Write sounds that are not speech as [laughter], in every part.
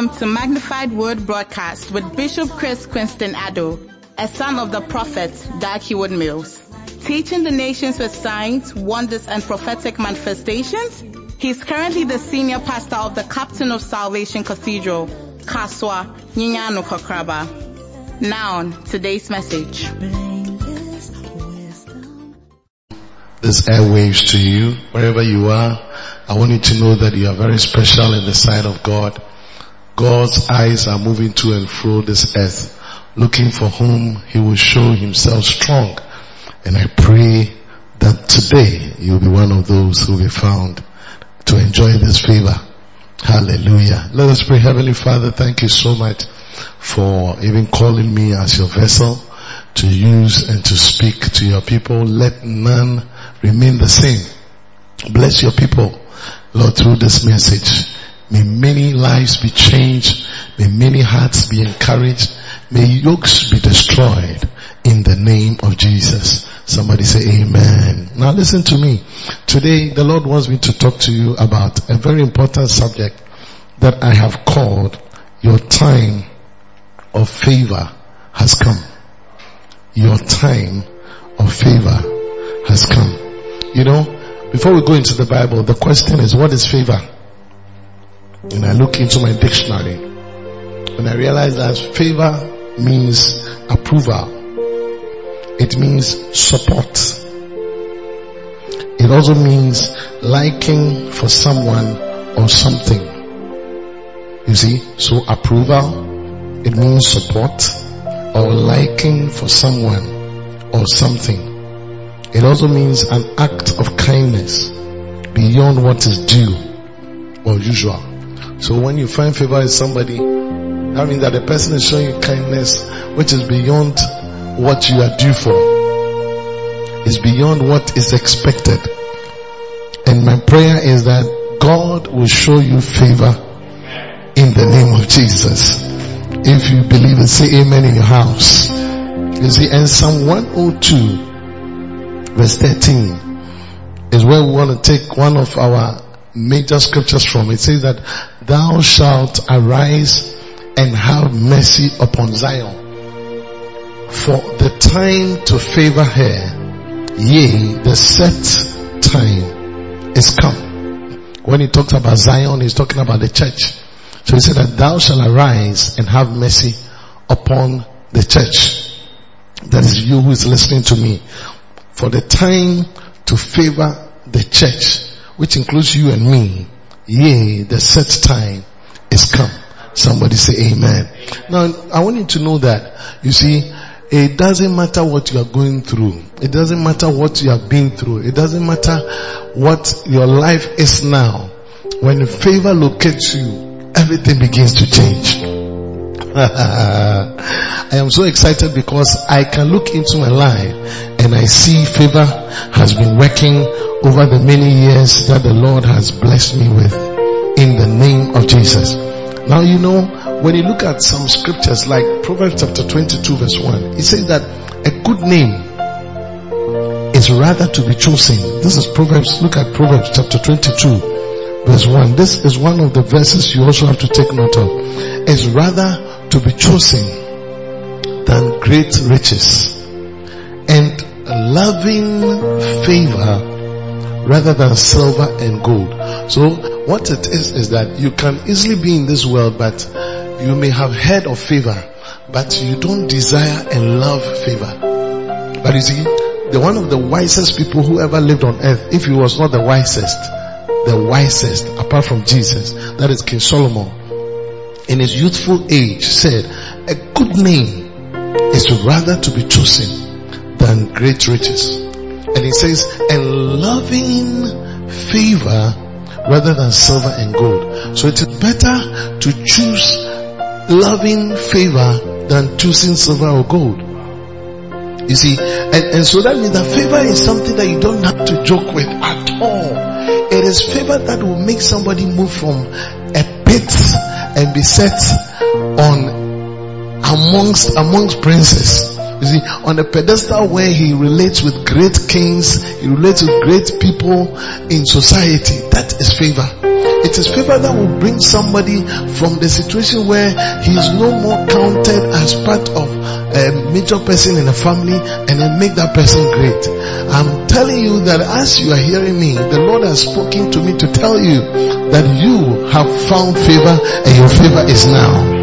Welcome to Magnified Word Broadcast with Bishop Chris Quinston Addo, a son of the prophet Heward Mills. Teaching the nations with signs, wonders, and prophetic manifestations, he's currently the senior pastor of the Captain of Salvation Cathedral, Kasoa Nyanyano Kakraba. Now, today's message. This airwaves to you, wherever you are. I want you to know that you are very special in the sight of God. God's eyes are moving to and fro this earth, looking for whom He will show Himself strong. And I pray that today you'll be one of those who will be found to enjoy this favor. Hallelujah. Let us pray. Heavenly Father, thank you so much for even calling me as your vessel to use and to speak to your people. Let none remain the same. Bless your people, Lord, through this message. May many lives be changed. May many hearts be encouraged. May yokes be destroyed in the name of Jesus. Somebody say amen. Now listen to me. Today the Lord wants me to talk to you about a very important subject that I have called your time of favor has come. Your time of favor has come. You know, before we go into the Bible, the question is what is favor? And I look into my dictionary and I realize that favor means approval. It means support. It also means liking for someone or something. You see, so approval, it means support or liking for someone or something. It also means an act of kindness beyond what is due or usual. So when you find favor in somebody, that means that the person is showing you kindness which is beyond what you are due for. Is beyond what is expected. And my prayer is that God will show you favor in the name of Jesus. If you believe it, say amen in your house. You see, and Psalm 102 verse 13 is where we want to take one of our major scriptures from. It says that thou shalt arise and have mercy upon Zion. For the time to favor her, yea, the set time is come. When he talks about Zion, he's talking about the church. So he said that thou shalt arise and have mercy upon the church. That is you who is listening to me. For the time to favor the church, which includes you and me, yea, the set time is come. Somebody say amen. Now, I want you to know that, you see, it doesn't matter what you are going through. It doesn't matter what you have been through. It doesn't matter what your life is now. When favor locates you, everything begins to change. [laughs] I am so excited because I can look into my life and I see favor has been working over the many years that the Lord has blessed me with in the name of Jesus. Now you know, when you look at some scriptures like Proverbs chapter 22 verse 1, it says that a good name is rather to be chosen. This is Proverbs, look at Proverbs chapter 22 verse 1. This is one of the verses you also have to take note of. Is rather to be chosen than great riches and loving favor rather than silver and gold. So what it is is that you can easily be in this world but you may have heard of favor but you don't desire and love favor. But you see, the one of the wisest people who ever lived on earth, if he was not the wisest, the wisest apart from Jesus, that is King Solomon, in his youthful age said, a good name is rather to be chosen than great riches. And he says, and loving favor rather than silver and gold. So it is better to choose loving favor than choosing silver or gold. You see, and, and so that means that favor is something that you don't have to joke with at all. It is favor that will make somebody move from a and be set on amongst amongst princes. You see, on a pedestal where he relates with great kings, he relates with great people in society. That is favor. It is favor that will bring somebody from the situation where he is no more counted as part of a major person in a family and then make that person great. I'm telling you that as you are hearing me, the Lord has spoken to me to tell you that you have found favor and your favor is now.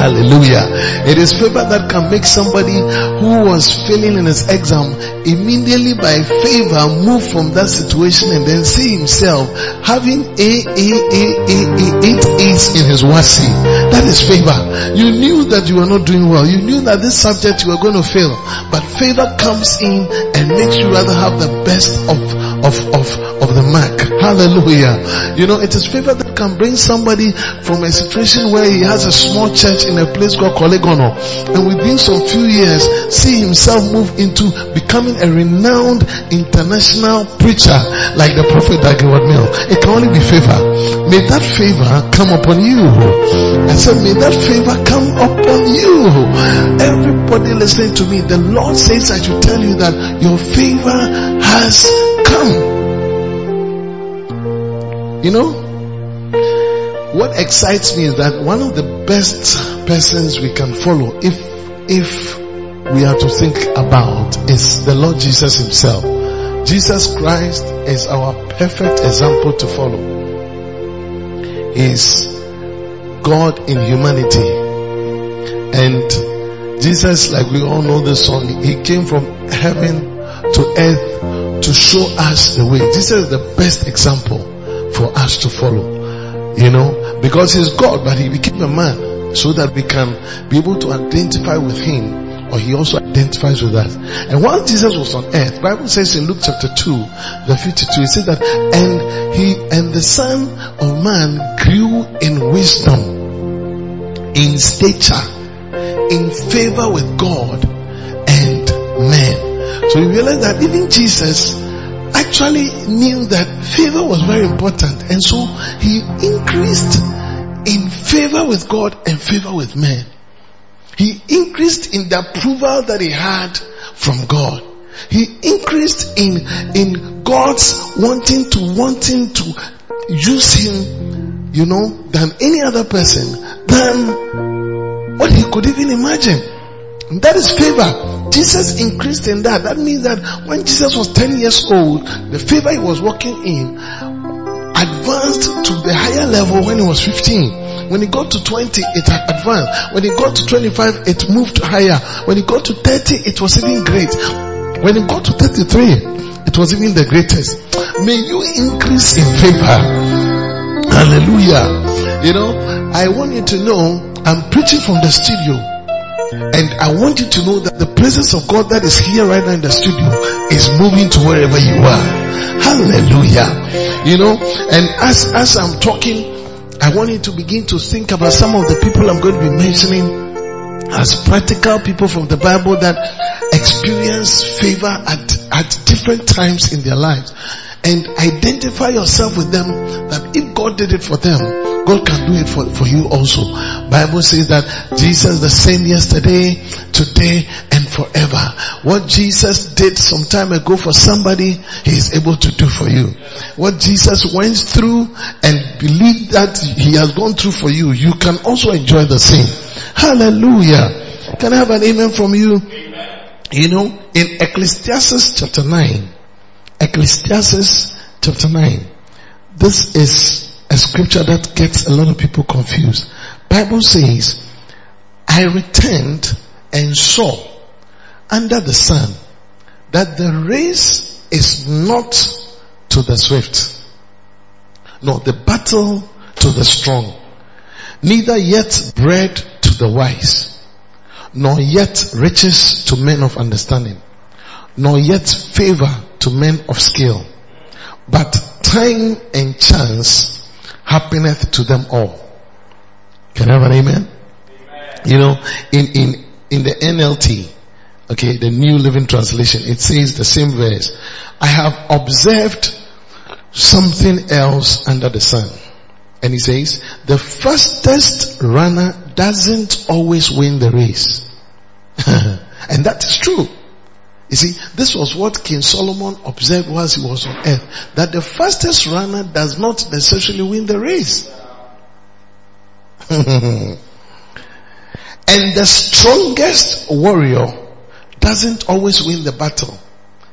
Hallelujah. It is favor that can make somebody who was failing in his exam immediately by favor move from that situation and then see himself having a, a, a, a, a eight A's in his WASSCE. That is favor. You knew that you were not doing well. You knew that this subject you were going to fail. But favor comes in and makes you rather have the best of of, of, of the mark. Hallelujah. You know, it is favor that can bring somebody from a situation where he has a small church in a place called Korle Gonno and within some few years see himself move into becoming a renowned international preacher like the prophet Dag Heward Mills. It can only be favor. May that favor come upon you. I said, may that favor come upon you. Everybody listening to me, the Lord says I should tell you that your favor has come. You know, what excites me is that one of the best persons we can follow if, if we are to think about is the Lord Jesus himself. Jesus Christ is our perfect example to follow. He is God in humanity. And Jesus, like we all know the song, he came from heaven to earth to show us the way. Jesus is the best example for us to follow. You know, because he's God, but he became a man so that we can be able to identify with him or he also identifies with us. And while Jesus was on earth, Bible says in Luke chapter 2, verse 52, it says that, and he, and the son of man grew in wisdom, in stature, in favor with God and men. So you realize that even Jesus actually knew that favor was very important and so he increased in favor with God and favor with men. He increased in the approval that he had from God. He increased in, in God's wanting to, wanting to use him, you know, than any other person, than what he could even imagine. That is favor. Jesus increased in that. That means that when Jesus was 10 years old, the favor he was walking in advanced to the higher level when he was 15. When he got to 20, it advanced. When he got to 25, it moved higher. When he got to 30, it was even great. When he got to 33, it was even the greatest. May you increase in favor. Hallelujah. You know, I want you to know, I'm preaching from the studio. And I want you to know that the presence of God that is here right now in the studio is moving to wherever you are. Hallelujah. You know, and as, as I'm talking, I want you to begin to think about some of the people I'm going to be mentioning as practical people from the Bible that experience favor at, at different times in their lives. And identify yourself with them that if God did it for them, God can do it for, for you also. Bible says that Jesus the same yesterday, today, and forever. What Jesus did some time ago for somebody, He is able to do for you. What Jesus went through and believe that He has gone through for you, you can also enjoy the same. Hallelujah. Can I have an amen from you? You know, in Ecclesiastes chapter 9, Ecclesiastes chapter 9, this is a scripture that gets a lot of people confused. Bible says, I returned and saw under the sun that the race is not to the swift, nor the battle to the strong, neither yet bread to the wise, nor yet riches to men of understanding, nor yet favor to men of skill, but time and chance happeneth to them all. Can I have an amen? amen? You know, in, in, in the NLT, okay, the New Living Translation, it says the same verse. I have observed something else under the sun. And he says, the fastest runner doesn't always win the race. [laughs] and that is true. You see, this was what King Solomon observed whilst he was on earth. That the fastest runner does not necessarily win the race. [laughs] and the strongest warrior doesn't always win the battle.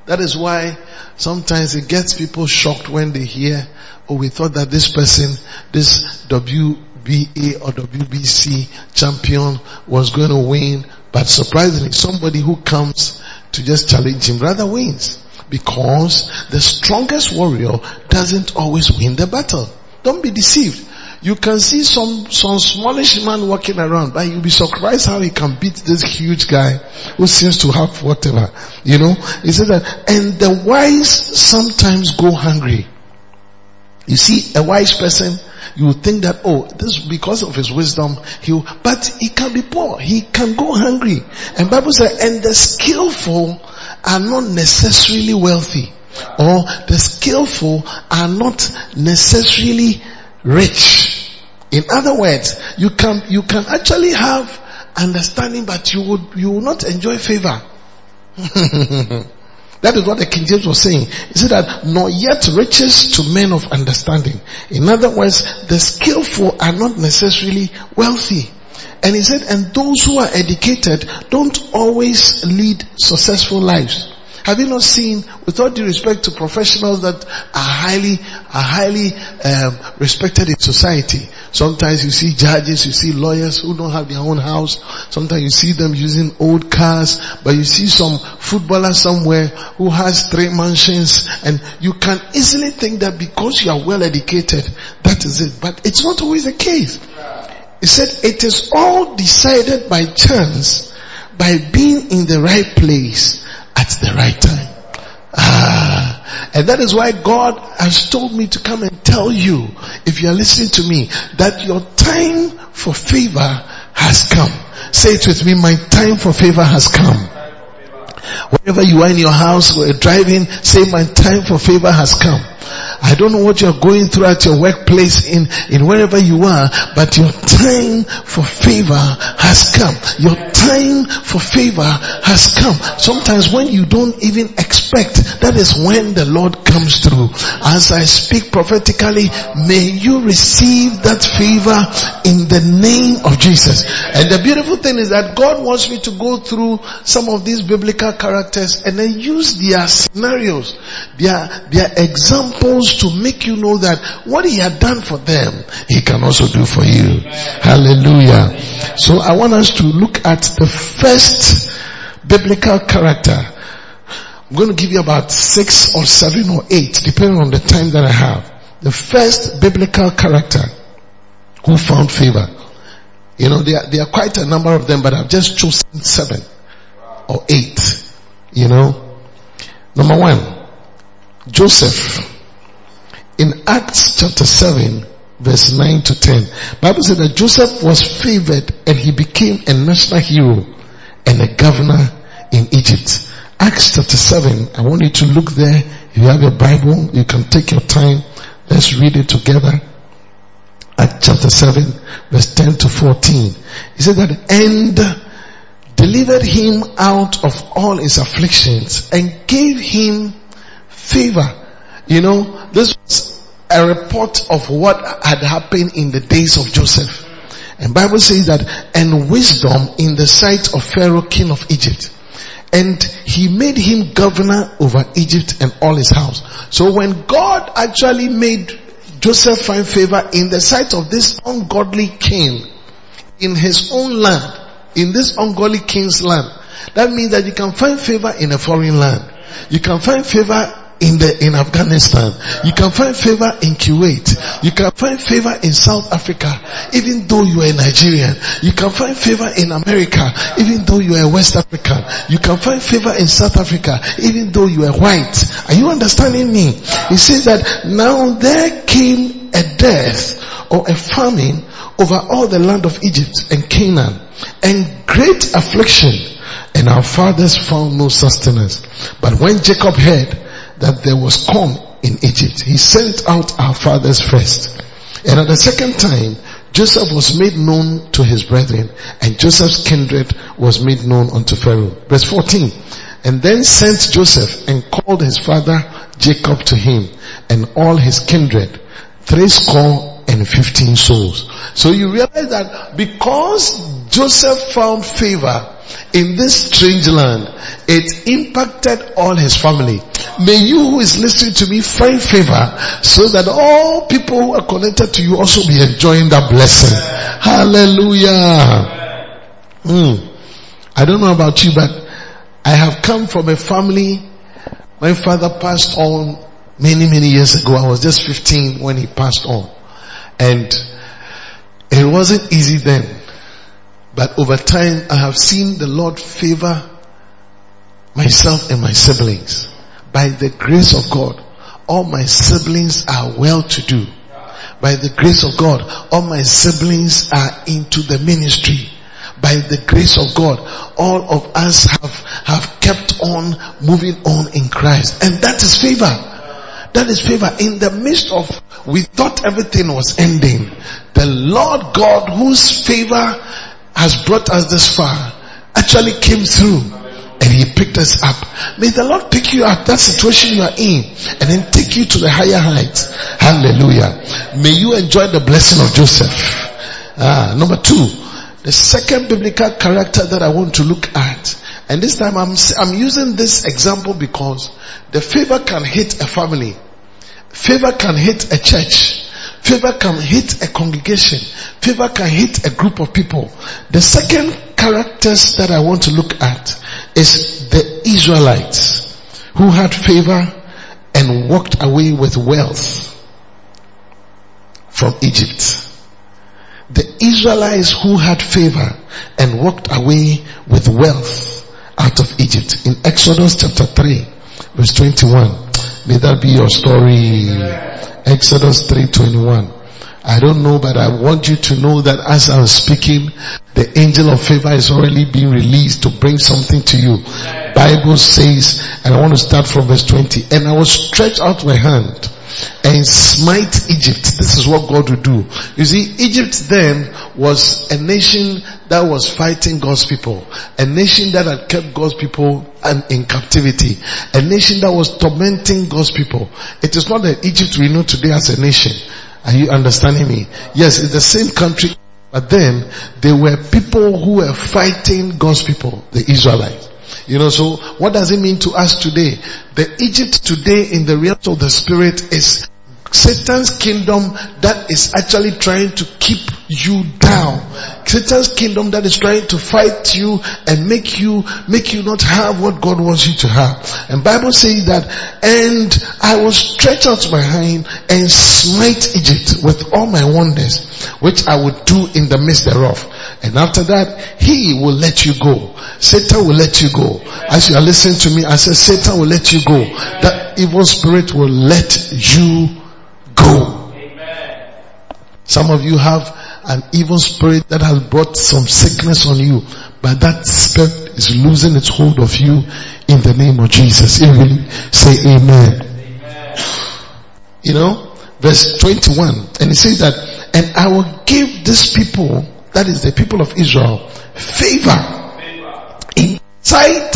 That is why sometimes it gets people shocked when they hear, oh, we thought that this person, this WBA or WBC champion was going to win, but surprisingly, somebody who comes to just challenge him rather wins. Because the strongest warrior doesn't always win the battle. Don't be deceived. You can see some, some smallish man walking around, but you'll be surprised how he can beat this huge guy who seems to have whatever. You know, he says that, and the wise sometimes go hungry. You see, a wise person, you think that, oh, this because of his wisdom, he, but he can be poor. He can go hungry. And Bible says, and the skillful are not necessarily wealthy. Or the skillful are not necessarily rich. In other words, you can, you can actually have understanding, but you would, you will not enjoy favor. [laughs] That is what the King James was saying. He said that nor yet riches to men of understanding. In other words, the skillful are not necessarily wealthy. And he said, and those who are educated don't always lead successful lives. Have you not seen, with all due respect to professionals that are highly, are highly um, respected in society? Sometimes you see judges, you see lawyers who don't have their own house. Sometimes you see them using old cars, but you see some footballer somewhere who has three mansions, and you can easily think that because you are well educated, that is it. But it's not always the case. He said it is all decided by chance, by being in the right place at the right time. Ah, and that is why God has told me to come and tell you, if you are listening to me, that your time for favor has come. Say it with me, my time for favor has come. Wherever you are in your house or driving, say my time for favor has come. I don't know what you're going through at your workplace in, in wherever you are, but your time for favor has come. Your time for favor has come. Sometimes when you don't even expect, that is when the Lord comes through. As I speak prophetically, may you receive that favor in the name of Jesus. And the beautiful thing is that God wants me to go through some of these biblical characters and then use their scenarios, their, their examples to make you know that what he had done for them, he can also do for you. Hallelujah. So I want us to look at the first biblical character. I'm going to give you about six or seven or eight, depending on the time that I have. The first biblical character who found favor. You know, there, there are quite a number of them, but I've just chosen seven or eight. You know, number one, Joseph in Acts chapter 7 verse 9 to 10. Bible said that Joseph was favored and he became a national hero and a governor in Egypt. Acts chapter 7, I want you to look there. If you have your Bible, you can take your time. Let's read it together. Acts chapter 7 verse 10 to 14. He said that and delivered him out of all his afflictions and gave him favor you know, this was a report of what had happened in the days of Joseph. And Bible says that, and wisdom in the sight of Pharaoh, king of Egypt. And he made him governor over Egypt and all his house. So when God actually made Joseph find favor in the sight of this ungodly king in his own land, in this ungodly king's land, that means that you can find favor in a foreign land. You can find favor in the in Afghanistan. You can find favor in Kuwait. You can find favor in South Africa, even though you are a Nigerian. You can find favor in America, even though you are a West African. You can find favor in South Africa, even though you are white. Are you understanding me? He says that now there came a death or a famine over all the land of Egypt and Canaan and great affliction and our fathers found no sustenance. But when Jacob heard that there was corn in Egypt. He sent out our fathers first. And at the second time, Joseph was made known to his brethren and Joseph's kindred was made known unto Pharaoh. Verse 14. And then sent Joseph and called his father Jacob to him and all his kindred, three score and fifteen souls. So you realize that because Joseph found favor in this strange land, it impacted all his family. May you who is listening to me find favor so that all people who are connected to you also be enjoying that blessing. Hallelujah. Mm. I don't know about you, but I have come from a family. My father passed on many, many years ago. I was just 15 when he passed on. And it wasn't easy then. But over time, I have seen the Lord favor myself and my siblings. By the grace of God, all my siblings are well to do. By the grace of God, all my siblings are into the ministry. By the grace of God, all of us have, have kept on moving on in Christ. And that is favor. That is favor. In the midst of, we thought everything was ending. The Lord God whose favor has brought us this far actually came through and he picked us up. May the Lord pick you up that situation you are in and then take you to the higher heights. Hallelujah. May you enjoy the blessing of Joseph. Ah, number two, the second biblical character that I want to look at. And this time I'm, I'm using this example because the favor can hit a family. Favor can hit a church. Favor can hit a congregation. Favor can hit a group of people. The second characters that I want to look at is the Israelites who had favor and walked away with wealth from Egypt. The Israelites who had favor and walked away with wealth out of Egypt. In Exodus chapter 3 verse 21. May that be your story. Exodus 3:21. I don't know, but I want you to know that as I'm speaking, the angel of favor is already being released to bring something to you. Bible says, and I want to start from verse 20, and I will stretch out my hand and smite Egypt. This is what God will do. You see, Egypt then was a nation that was fighting God's people. A nation that had kept God's people in captivity. A nation that was tormenting God's people. It is not the Egypt we know today as a nation. Are you understanding me? Yes, it's the same country, but then there were people who were fighting God's people, the Israelites. You know, so what does it mean to us today? The Egypt today in the realm of the spirit is Satan's kingdom that is actually trying to keep you down. Satan's kingdom that is trying to fight you and make you, make you not have what God wants you to have. And Bible says that, and I will stretch out my hand and smite Egypt with all my wonders, which I would do in the midst thereof. And after that, he will let you go. Satan will let you go. As you are listening to me, I said Satan will let you go. That evil spirit will let you go. Some of you have an evil spirit that has brought some sickness on you, but that spirit is losing its hold of you in the name of Jesus. Will say amen. amen. You know, verse 21, and it says that, and I will give these people, that is the people of Israel, favor in sight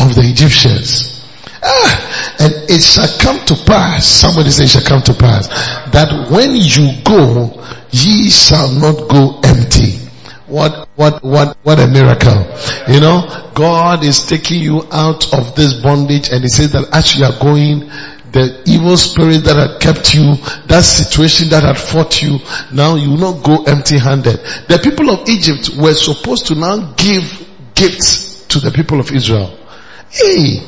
of the Egyptians. Ah, and it shall come to pass, somebody say it shall come to pass, that when you go, ye shall not go empty. What, what, what, what a miracle. You know, God is taking you out of this bondage and he says that as you are going, the evil spirit that had kept you, that situation that had fought you, now you will not go empty handed. The people of Egypt were supposed to now give gifts to the people of Israel. Hey,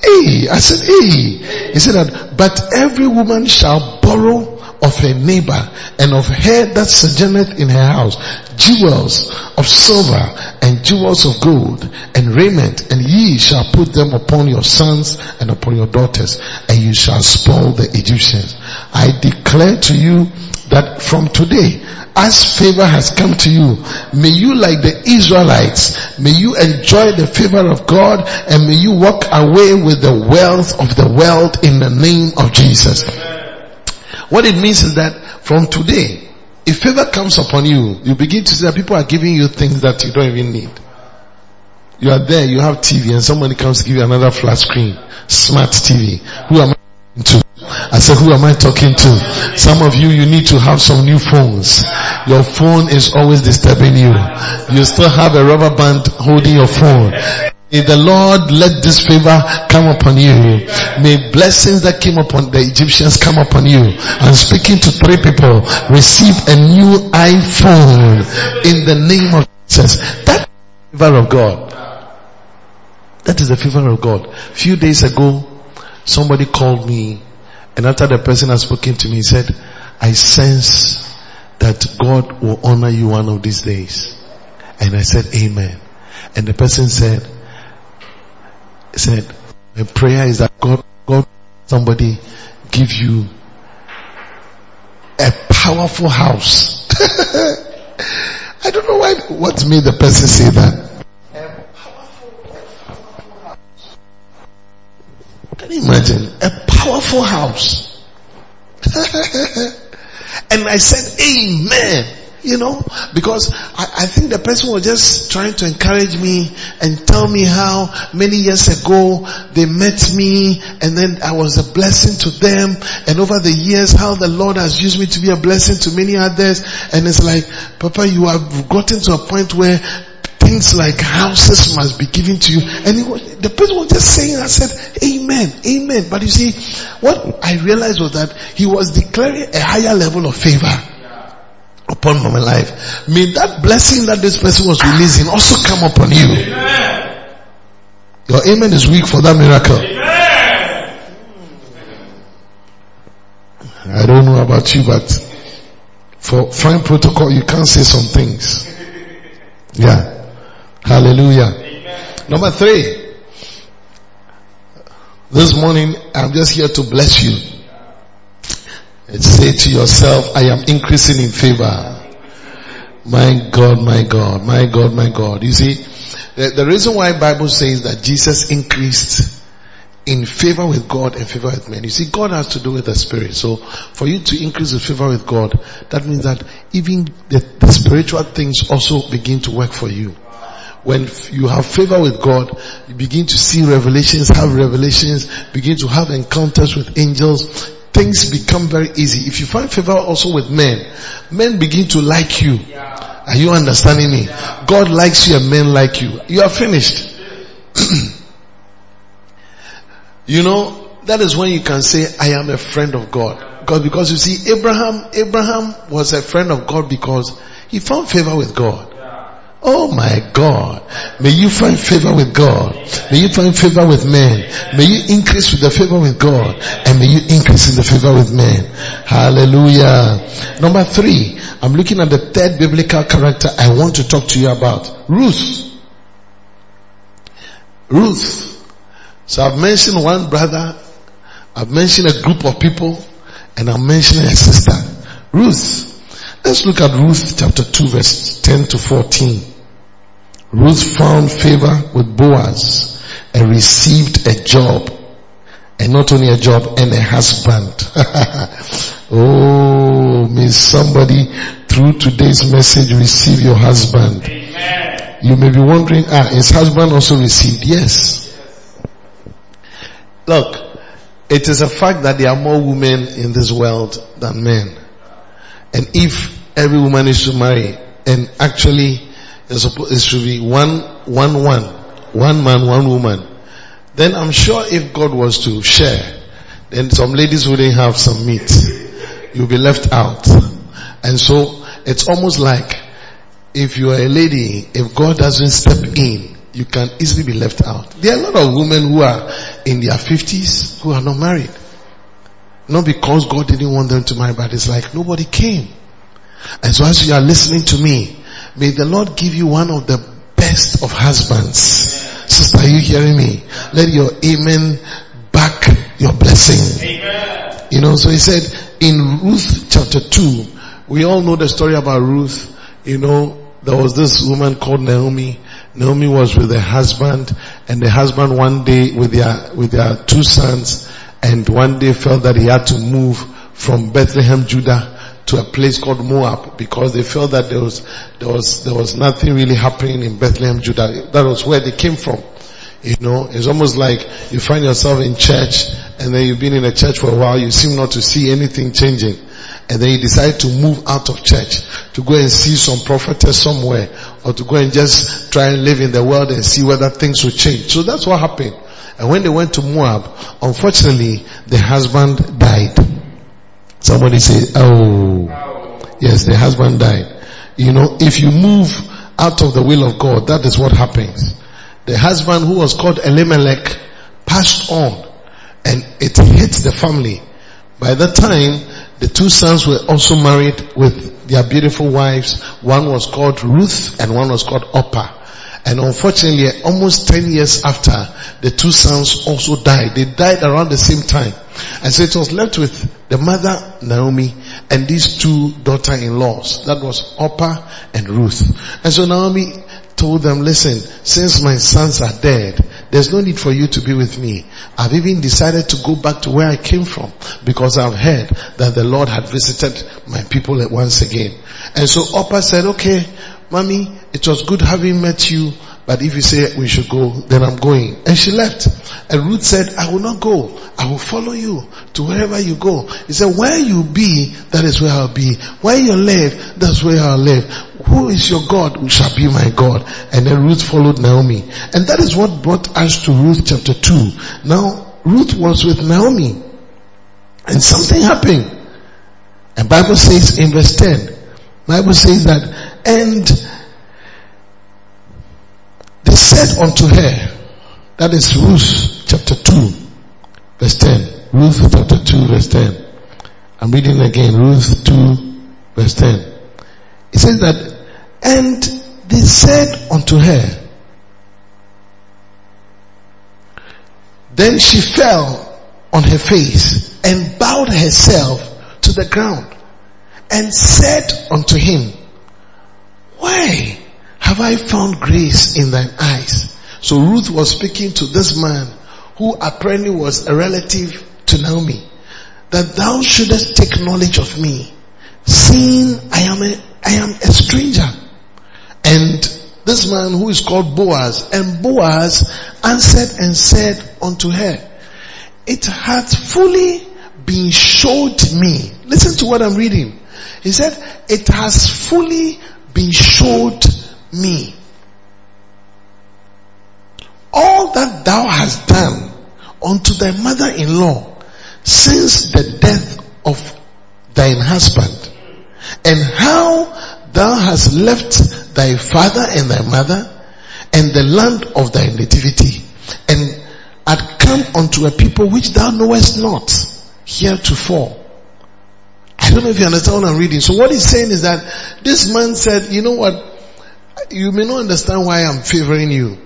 Hey, I said, hey. He said that, but every woman shall borrow of her neighbor and of her that sojourneth in her house jewels of silver and jewels of gold and raiment and ye shall put them upon your sons and upon your daughters and you shall spoil the Egyptians. I declare to you that from today as favor has come to you, may you like the Israelites, may you enjoy the favor of God and may you walk away with the wealth of the world in the name of Jesus. What it means is that from today, if favor comes upon you, you begin to see that people are giving you things that you don't even need. You are there, you have TV and somebody comes to give you another flat screen, smart TV. Who am I to? I said, who am I talking to? Some of you, you need to have some new phones. Your phone is always disturbing you. You still have a rubber band holding your phone. May the Lord let this favor come upon you. May blessings that came upon the Egyptians come upon you. I'm speaking to three people. Receive a new iPhone in the name of Jesus. That favor of God. That is the favor of God. A few days ago, somebody called me and after the person had spoken to me, he said, I sense that God will honor you one of these days. And I said, Amen. And the person said, said, my prayer is that God, God, somebody give you a powerful house. [laughs] I don't know why, what made the person say that. Can you imagine? A powerful house. [laughs] and I said, Amen. You know, because I, I, think the person was just trying to encourage me and tell me how many years ago they met me and then I was a blessing to them and over the years how the Lord has used me to be a blessing to many others and it's like, Papa, you have gotten to a point where things like houses must be given to you. And was, the person was just saying, I said, Amen, Amen. But you see, what I realized was that he was declaring a higher level of favor upon my life. May that blessing that this person was releasing also come upon you. Amen. Your amen is weak for that miracle. Amen. I don't know about you, but for fine protocol, you can't say some things. Yeah. Hallelujah. Amen. Number three. This morning, I'm just here to bless you. And Say to yourself, I am increasing in favor. My God, my God, my God, my God. You see, the, the reason why Bible says that Jesus increased in favor with God and favor with men. You see, God has to do with the spirit. So for you to increase in favor with God, that means that even the, the spiritual things also begin to work for you when you have favor with God, you begin to see revelations, have revelations, begin to have encounters with angels, things become very easy. If you find favor also with men, men begin to like you. Are you understanding me? God likes you and men like you. You are finished. [clears throat] you know, that is when you can say, I am a friend of God. God, because you see, Abraham, Abraham was a friend of God because he found favor with God. Oh my God. May you find favor with God. May you find favor with men. May you increase with the favor with God. And may you increase in the favor with men. Hallelujah. Number three, I'm looking at the third biblical character I want to talk to you about. Ruth. Ruth. So I've mentioned one brother. I've mentioned a group of people. And I'm mentioning a sister. Ruth. Let's look at Ruth chapter 2 verse 10 to 14. Ruth found favor with Boaz and received a job. And not only a job and a husband. [laughs] oh, may somebody through today's message receive your husband. Amen. You may be wondering, ah, his husband also received? Yes. Look, it is a fact that there are more women in this world than men. And if every woman is to marry, and actually it should be one, one, one, one man, one woman. Then I'm sure if God was to share, then some ladies wouldn't have some meat. You'll be left out. And so it's almost like if you are a lady, if God doesn't step in, you can easily be left out. There are a lot of women who are in their fifties who are not married. Not because God didn't want them to marry, but it's like nobody came. And so as you are listening to me, may the Lord give you one of the best of husbands. Sister, are you hearing me? Let your amen back your blessing. Amen. You know, so he said in Ruth chapter 2, we all know the story about Ruth. You know, there was this woman called Naomi. Naomi was with her husband and the husband one day with their, with their two sons and one day felt that he had to move from Bethlehem, Judah to a place called Moab because they felt that there was, there was, there was nothing really happening in Bethlehem, Judah. That was where they came from. You know, it's almost like you find yourself in church and then you've been in a church for a while, you seem not to see anything changing. And then you decide to move out of church to go and see some prophetess somewhere or to go and just try and live in the world and see whether things will change. So that's what happened. And when they went to Moab, unfortunately, the husband died. Somebody say, oh, yes, the husband died. You know, if you move out of the will of God, that is what happens. The husband who was called Elimelech passed on and it hit the family. By that time, the two sons were also married with their beautiful wives. One was called Ruth and one was called Orpah. And unfortunately, almost 10 years after, the two sons also died. They died around the same time. And so it was left with the mother, Naomi, and these two daughter-in-laws. That was Orpah and Ruth. And so Naomi told them, listen, since my sons are dead, there's no need for you to be with me. I've even decided to go back to where I came from because I've heard that the Lord had visited my people once again. And so Orpah said, okay, mommy, it was good having met you, but if you say we should go, then I'm going. And she left. And Ruth said, I will not go. I will follow you to wherever you go. He said, where you be, that is where I'll be. Where you live, that's where I'll live. Who is your God who shall be my God? And then Ruth followed Naomi. And that is what brought us to Ruth chapter 2. Now, Ruth was with Naomi. And something happened. And Bible says in verse 10, Bible says that and they said unto her, that is Ruth chapter 2, verse 10. Ruth chapter 2, verse 10. I'm reading again, Ruth 2, verse 10. It says that, and they said unto her, then she fell on her face and bowed herself to the ground and said unto him, why have I found grace in thine eyes? So Ruth was speaking to this man who apparently was a relative to Naomi that thou shouldest take knowledge of me seeing I am a, I am a stranger. And this man who is called Boaz and Boaz answered and said unto her, it hath fully been showed me. Listen to what I'm reading. He said, it has fully been showed me. All that thou hast done unto thy mother-in-law since the death of thine husband and how thou hast left thy father and thy mother and the land of thy nativity and had come unto a people which thou knowest not heretofore I don't know if you understand what I'm reading. So what he's saying is that this man said, you know what? You may not understand why I'm favoring you,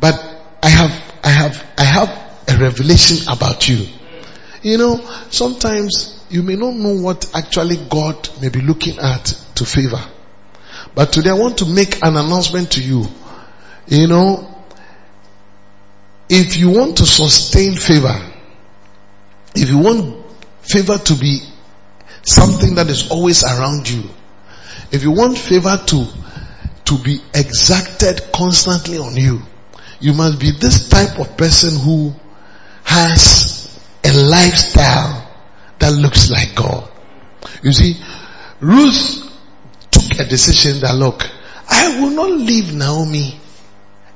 but I have, I have, I have a revelation about you. You know, sometimes you may not know what actually God may be looking at to favor. But today I want to make an announcement to you. You know, if you want to sustain favor, if you want favor to be something that is always around you. If you want favor to, to be exacted constantly on you, you must be this type of person who has a lifestyle that looks like God. You see, Ruth took a decision that look, I will not leave Naomi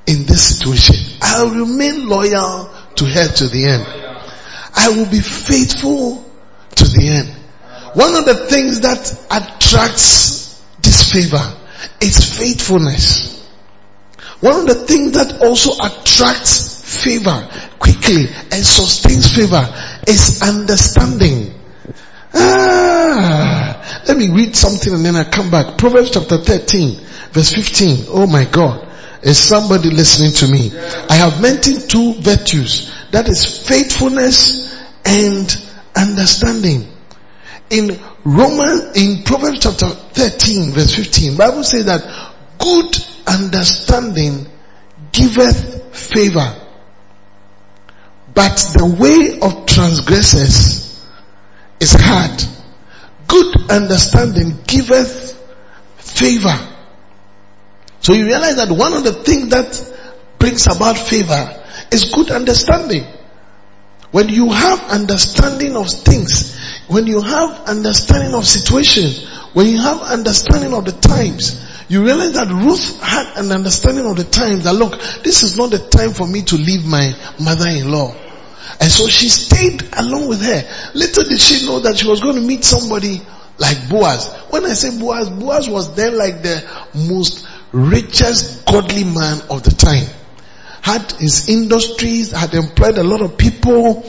in this situation. I will remain loyal to her to the end. I will be faithful to the end. One of the things that attracts disfavor is faithfulness. One of the things that also attracts favor quickly and sustains favor is understanding. Ah, let me read something and then I come back. Proverbs chapter 13 verse 15. Oh my God. Is somebody listening to me? I have mentioned two virtues. That is faithfulness and understanding in Romans, in Proverbs chapter 13 verse 15, Bible says that good understanding giveth favor, but the way of transgressors is hard. Good understanding giveth favor. So you realize that one of the things that brings about favor is good understanding. When you have understanding of things, when you have understanding of situations, when you have understanding of the times, you realize that Ruth had an understanding of the times that look, this is not the time for me to leave my mother-in-law. And so she stayed along with her. Little did she know that she was going to meet somebody like Boaz. When I say Boaz, Boaz was then like the most richest godly man of the time. Had his industries, had employed a lot of people,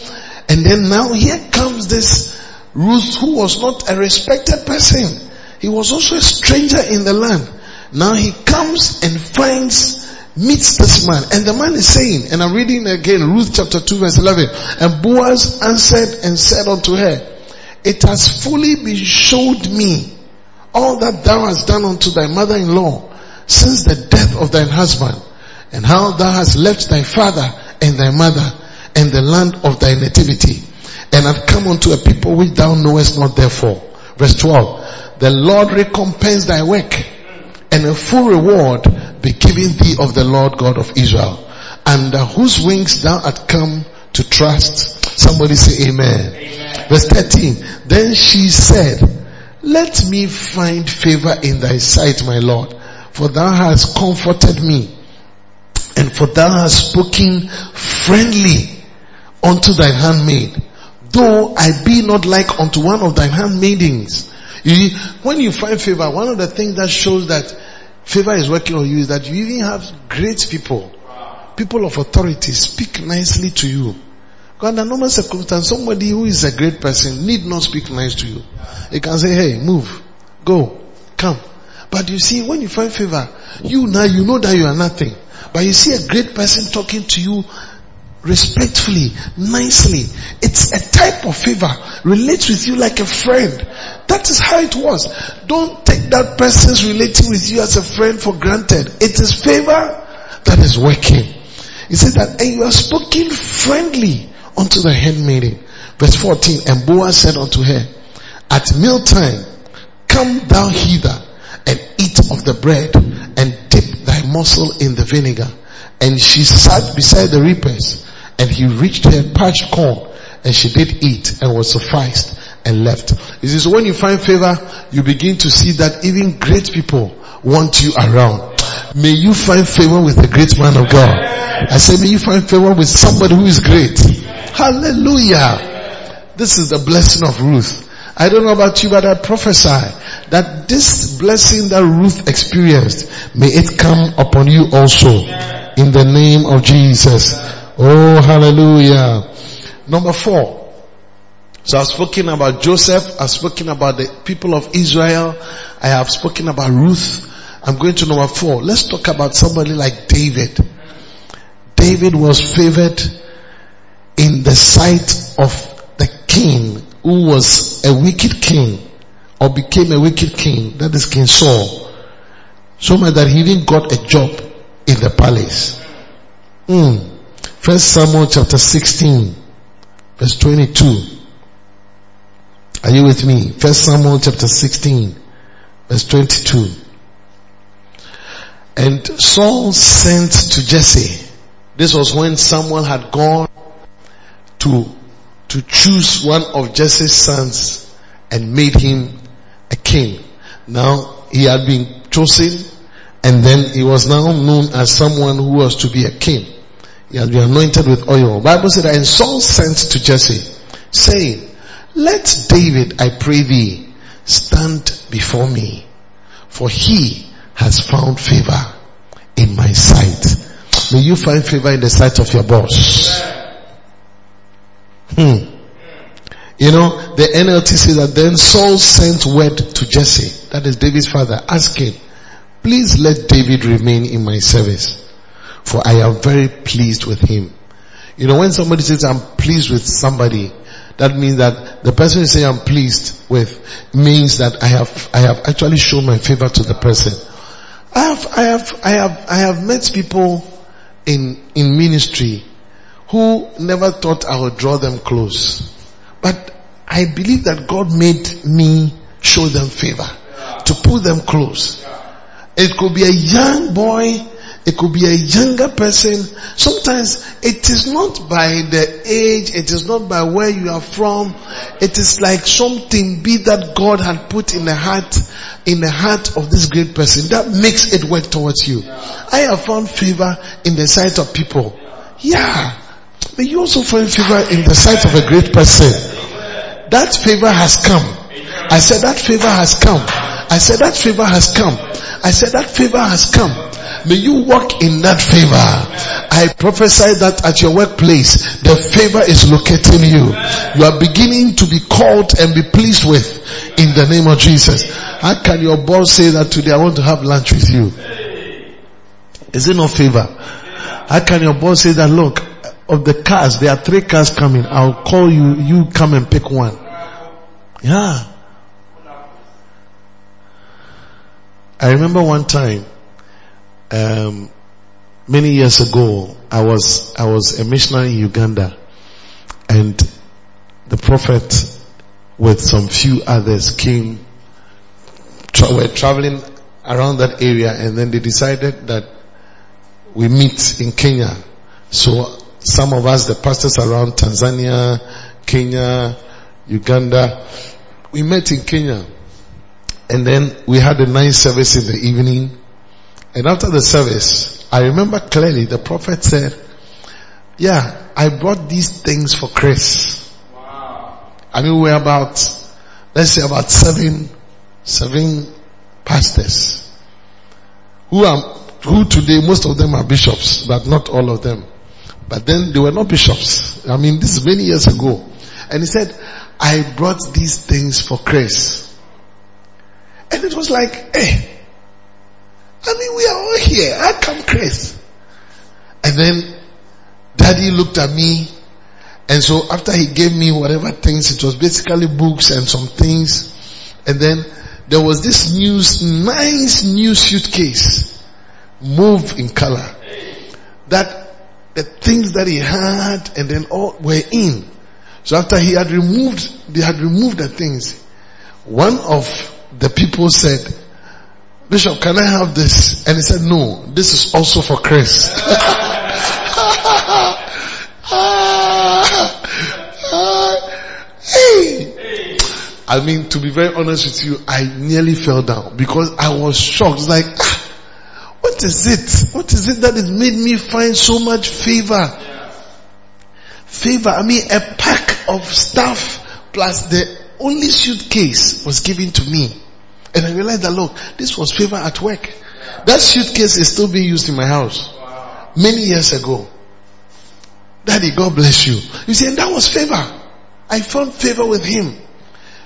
and then now here comes this Ruth who was not a respected person. He was also a stranger in the land. Now he comes and finds, meets this man. And the man is saying, and I'm reading again, Ruth chapter 2 verse 11. And Boaz answered and said unto her, it has fully been showed me all that thou hast done unto thy mother-in-law since the death of thine husband and how thou hast left thy father and thy mother and the land of thy nativity and have come unto a people which thou knowest not therefore. Verse 12. The Lord recompense thy work and a full reward be given thee of the Lord God of Israel under whose wings thou art come to trust. Somebody say amen. amen. Verse 13. Then she said, let me find favor in thy sight, my Lord, for thou hast comforted me and for thou hast spoken friendly unto thy handmaid, though I be not like unto one of thy handmaidens. You, when you find favor, one of the things that shows that favor is working on you is that you even have great people, people of authority speak nicely to you. Under normal circumstance, somebody who is a great person need not speak nice to you. He can say, hey, move, go, come. But you see, when you find favor, you now, you know that you are nothing. But you see a great person talking to you respectfully, nicely. It's a type of favor. Relates with you like a friend. That is how it was. Don't take that person's relating with you as a friend for granted. It is favor that is working. He said that, and you are spoken friendly unto the handmaiden. Verse 14, and Boaz said unto her, at mealtime, come thou hither and eat of the bread and dip thy morsel in the vinegar. And she sat beside the reapers and he reached her parched corn and she did eat and was sufficed and left. It is when you find favor, you begin to see that even great people want you around. May you find favor with the great man of God. I say may you find favor with somebody who is great. Hallelujah. This is the blessing of Ruth. I don't know about you, but I prophesy that this blessing that Ruth experienced, may it come upon you also. In the name of Jesus. Oh, hallelujah. Number four. So I've spoken about Joseph. I've spoken about the people of Israel. I have spoken about Ruth. I'm going to number four. Let's talk about somebody like David. David was favored in the sight of the king who was a wicked king or became a wicked king. That is King Saul. So much that he even got a job in the palace. Mm. First Samuel chapter 16 verse 22. Are you with me? First Samuel chapter 16 verse 22. And Saul sent to Jesse. This was when Samuel had gone to, to choose one of Jesse's sons and made him king. Now he had been chosen and then he was now known as someone who was to be a king. He had been anointed with oil. Bible said that and Saul sent to Jesse saying, let David, I pray thee, stand before me for he has found favor in my sight. May you find favor in the sight of your boss. Hmm. You know, the NLT says that then Saul sent word to Jesse, that is David's father, asking, please let David remain in my service, for I am very pleased with him. You know, when somebody says I'm pleased with somebody, that means that the person you say I'm pleased with means that I have, I have actually shown my favor to the person. I have, I have, I have, I have met people in, in ministry who never thought I would draw them close. But I believe that God made me show them favor to pull them close. It could be a young boy it could be a younger person. Sometimes it is not by the age, it is not by where you are from. It is like something be that God had put in the heart, in the heart of this great person that makes it work towards you. I have found favor in the sight of people. Yeah. May you also find favor in the sight of a great person. That favor has come. I said that favor has come. I said that favor has come. I said that favor has come. May you walk in that favor. I prophesy that at your workplace, the favor is locating you. You are beginning to be called and be pleased with in the name of Jesus. How can your boss say that today I want to have lunch with you? Is it not favor? How can your boss say that look, of the cars, there are three cars coming. I'll call you, you come and pick one. Yeah. I remember one time, um, many years ago, I was I was a missionary in Uganda, and the prophet with some few others came. Tra- were traveling around that area, and then they decided that we meet in Kenya. So some of us, the pastors around Tanzania, Kenya, Uganda, we met in Kenya, and then we had a nice service in the evening. And after the service, I remember clearly the prophet said, yeah, I brought these things for Chris. Wow. I mean, we're about, let's say about seven, seven pastors who are, who today most of them are bishops, but not all of them. But then they were not bishops. I mean, this is many years ago. And he said, I brought these things for Chris. And it was like, hey, I mean, we are all here. I come Chris. And then daddy looked at me. And so after he gave me whatever things, it was basically books and some things. And then there was this new, nice new suitcase, move in color. That the things that he had and then all were in. So after he had removed, they had removed the things. One of the people said, Bishop, can I have this? And he said, no, this is also for Chris. [laughs] hey. I mean, to be very honest with you, I nearly fell down because I was shocked. Like, ah, what is it? What is it that has made me find so much favor? Favor. I mean, a pack of stuff plus the only suitcase was given to me. And I realized that look, this was favor at work. That suitcase is still being used in my house. Many years ago. Daddy, God bless you. You see, and that was favor. I found favor with him.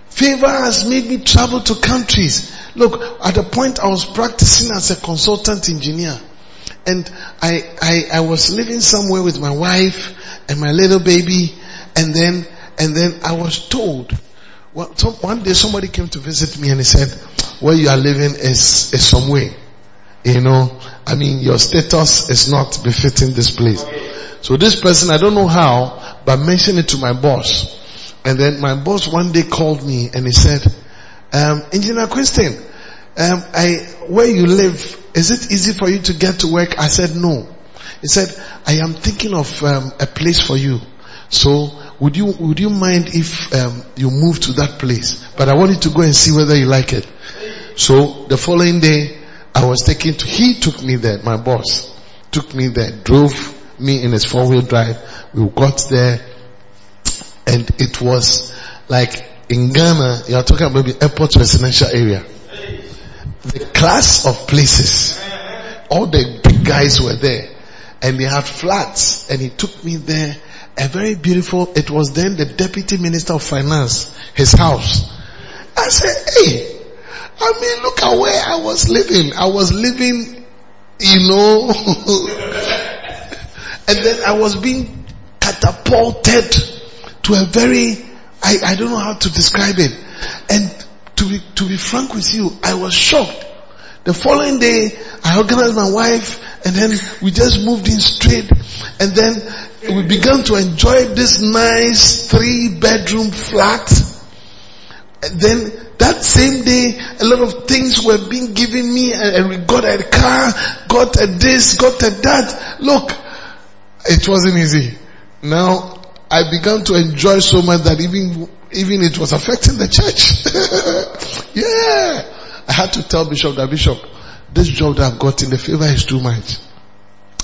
Favor has made me travel to countries. Look, at the point I was practicing as a consultant engineer. And I, I, I was living somewhere with my wife and my little baby. And then, and then I was told well, so one day somebody came to visit me and he said, where you are living is, is some way. You know, I mean, your status is not befitting this place. So this person, I don't know how, but mentioned it to my boss. And then my boss one day called me and he said, um, Engineer Christian, um, I, where you live, is it easy for you to get to work? I said no. He said, I am thinking of um, a place for you. So would you, would you mind if um, you move to that place? But I wanted to go and see whether you like it. So the following day, I was taken to, he took me there, my boss took me there, drove me in his four wheel drive. We got there and it was like in Ghana, you are talking about the airport residential area. The class of places, all the big guys were there and they had flats and he took me there a very beautiful, it was then the deputy minister of finance, his house. I said, hey, I mean, look at where I was living. I was living, you know, [laughs] and then I was being catapulted to a very, I, I don't know how to describe it. And to be, to be frank with you, I was shocked. The following day, I organized my wife and then we just moved in straight and then we began to enjoy this nice three bedroom flat And then that same day, a lot of things were being given me and we got a car, got a this, got a that. Look, it wasn't easy. Now, I began to enjoy so much that even, even it was affecting the church. [laughs] yeah. I had to tell Bishop that Bishop, this job that I've got in the favor is too much.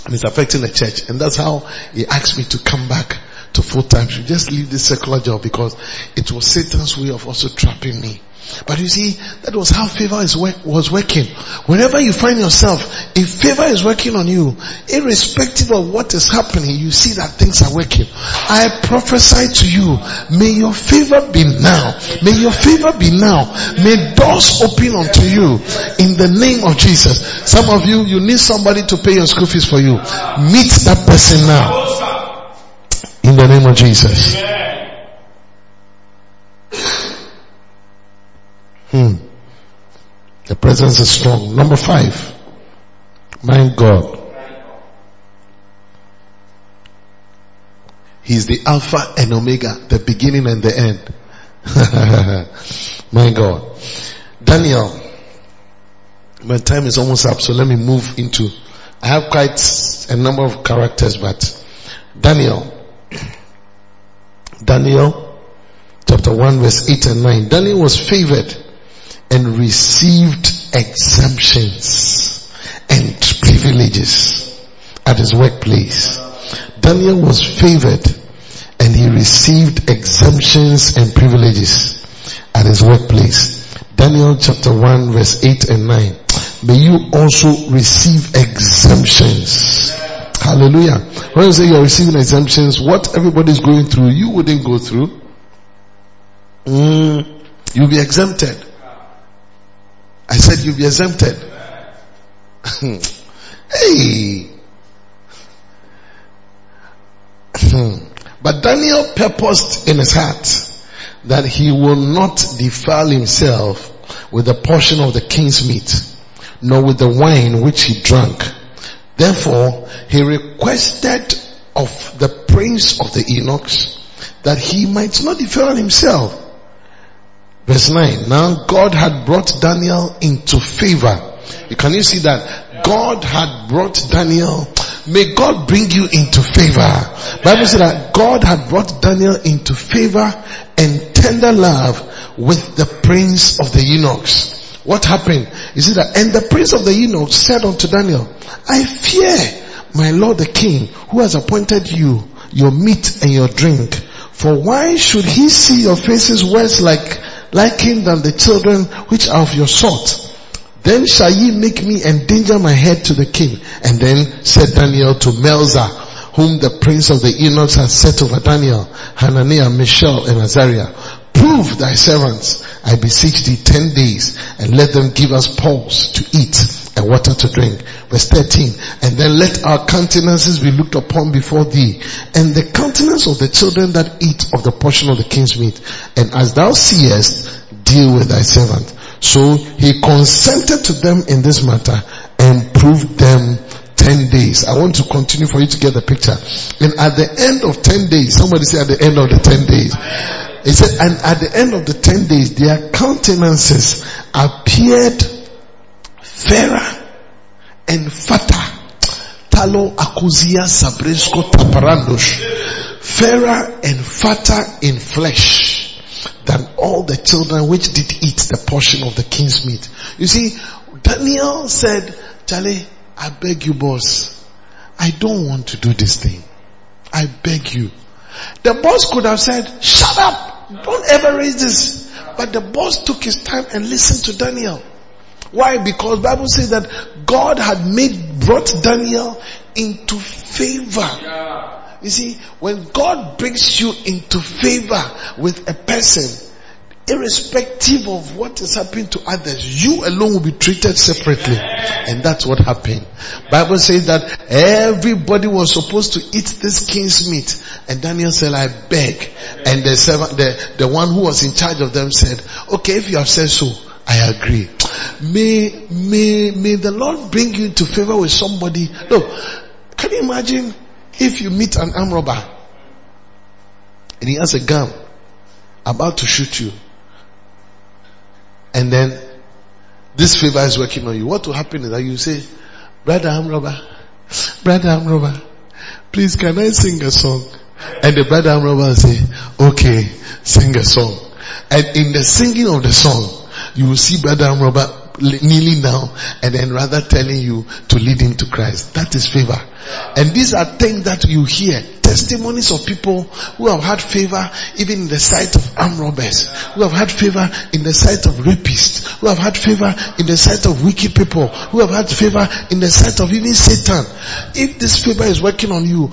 And it's affecting the church. And that's how he asked me to come back to full time. You just leave this secular job because it was Satan's way of also trapping me. But you see, that was how favor is work, was working. Whenever you find yourself, if favor is working on you, irrespective of what is happening, you see that things are working. I prophesy to you, may your favor be now. May your favor be now. May doors open unto you in the name of Jesus. Some of you, you need somebody to pay your school fees for you. Meet that person now. In the name of Jesus. Hmm. The presence is strong. Number five. My God. He's the Alpha and Omega, the beginning and the end. [laughs] My God. Daniel. My time is almost up, so let me move into, I have quite a number of characters, but Daniel. Daniel chapter 1 verse 8 and 9. Daniel was favored and received exemptions and privileges at his workplace. Daniel was favored and he received exemptions and privileges at his workplace. Daniel chapter 1 verse 8 and 9. May you also receive exemptions. Hallelujah. When you say you're receiving exemptions, what everybody is going through, you wouldn't go through. Mm, you'll be exempted. I said you'll be exempted. [laughs] hey. but Daniel purposed in his heart that he will not defile himself with a portion of the king's meat, nor with the wine which he drank. Therefore, he requested of the prince of the eunuchs that he might not defile himself Verse 9. Now God had brought Daniel into favor. Can you see that? God had brought Daniel. May God bring you into favor. Bible said that God had brought Daniel into favor and tender love with the prince of the eunuchs. What happened? You see that? And the prince of the eunuchs said unto Daniel, I fear my lord the king who has appointed you your meat and your drink. For why should he see your faces worse like like him than the children which are of your sort. Then shall ye make me endanger my head to the king. And then said Daniel to Melzar, whom the prince of the eunuchs had set over Daniel, Hananiah, Mishael, and Azariah, prove thy servants, I beseech thee ten days, and let them give us pulse to eat and water to drink. Verse 13, and then let our countenances be looked upon before thee, and the countenance of the children that eat of the portion of the king's meat. And as thou seest, deal with thy servant. So he consented to them in this matter and proved them 10 days. I want to continue for you to get the picture. And at the end of 10 days, somebody say at the end of the 10 days, he said, and at the end of the 10 days, their countenances appeared fairer and fatter. Talo akuzia sabresco taparandos. Fairer and fatter in flesh than all the children which did eat the portion of the king's meat. You see, Daniel said, Charlie, I beg you boss, I don't want to do this thing. I beg you. The boss could have said, shut up, don't ever raise this. But the boss took his time and listened to Daniel. Why? Because Bible says that God had made, brought Daniel into favor. You see, when God brings you into favor with a person, irrespective of what is happening to others, you alone will be treated separately. And that's what happened. Bible says that everybody was supposed to eat this king's meat. And Daniel said, I beg. And the the, the one who was in charge of them said, okay, if you have said so, I agree. May, may, may the Lord bring you into favor with somebody. Look, can you imagine if you meet an arm robber and he has a gun about to shoot you and then this favor is working on you, what will happen is that you say, brother I'm Amroba, brother I'm Amroba, please can I sing a song? And the brother Amroba will say, okay, sing a song. And in the singing of the song, you will see brother I'm Amroba kneeling down and then rather telling you to lead him to Christ. That is favor. And these are things that you hear. Testimonies of people who have had favor even in the sight of armed robbers, who have had favor in the sight of rapists, who have had favor in the sight of wicked people, who have had favor in the sight of even Satan. If this favor is working on you,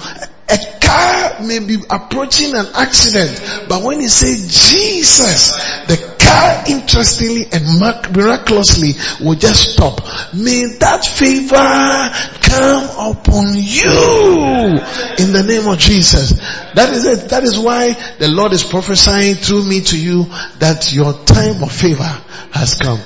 a car may be approaching an accident, but when you say Jesus, the car interestingly and miraculously will just stop. May that favor come upon you in the name of Jesus. That is it. That is why the Lord is prophesying through me to you that your time of favor has come.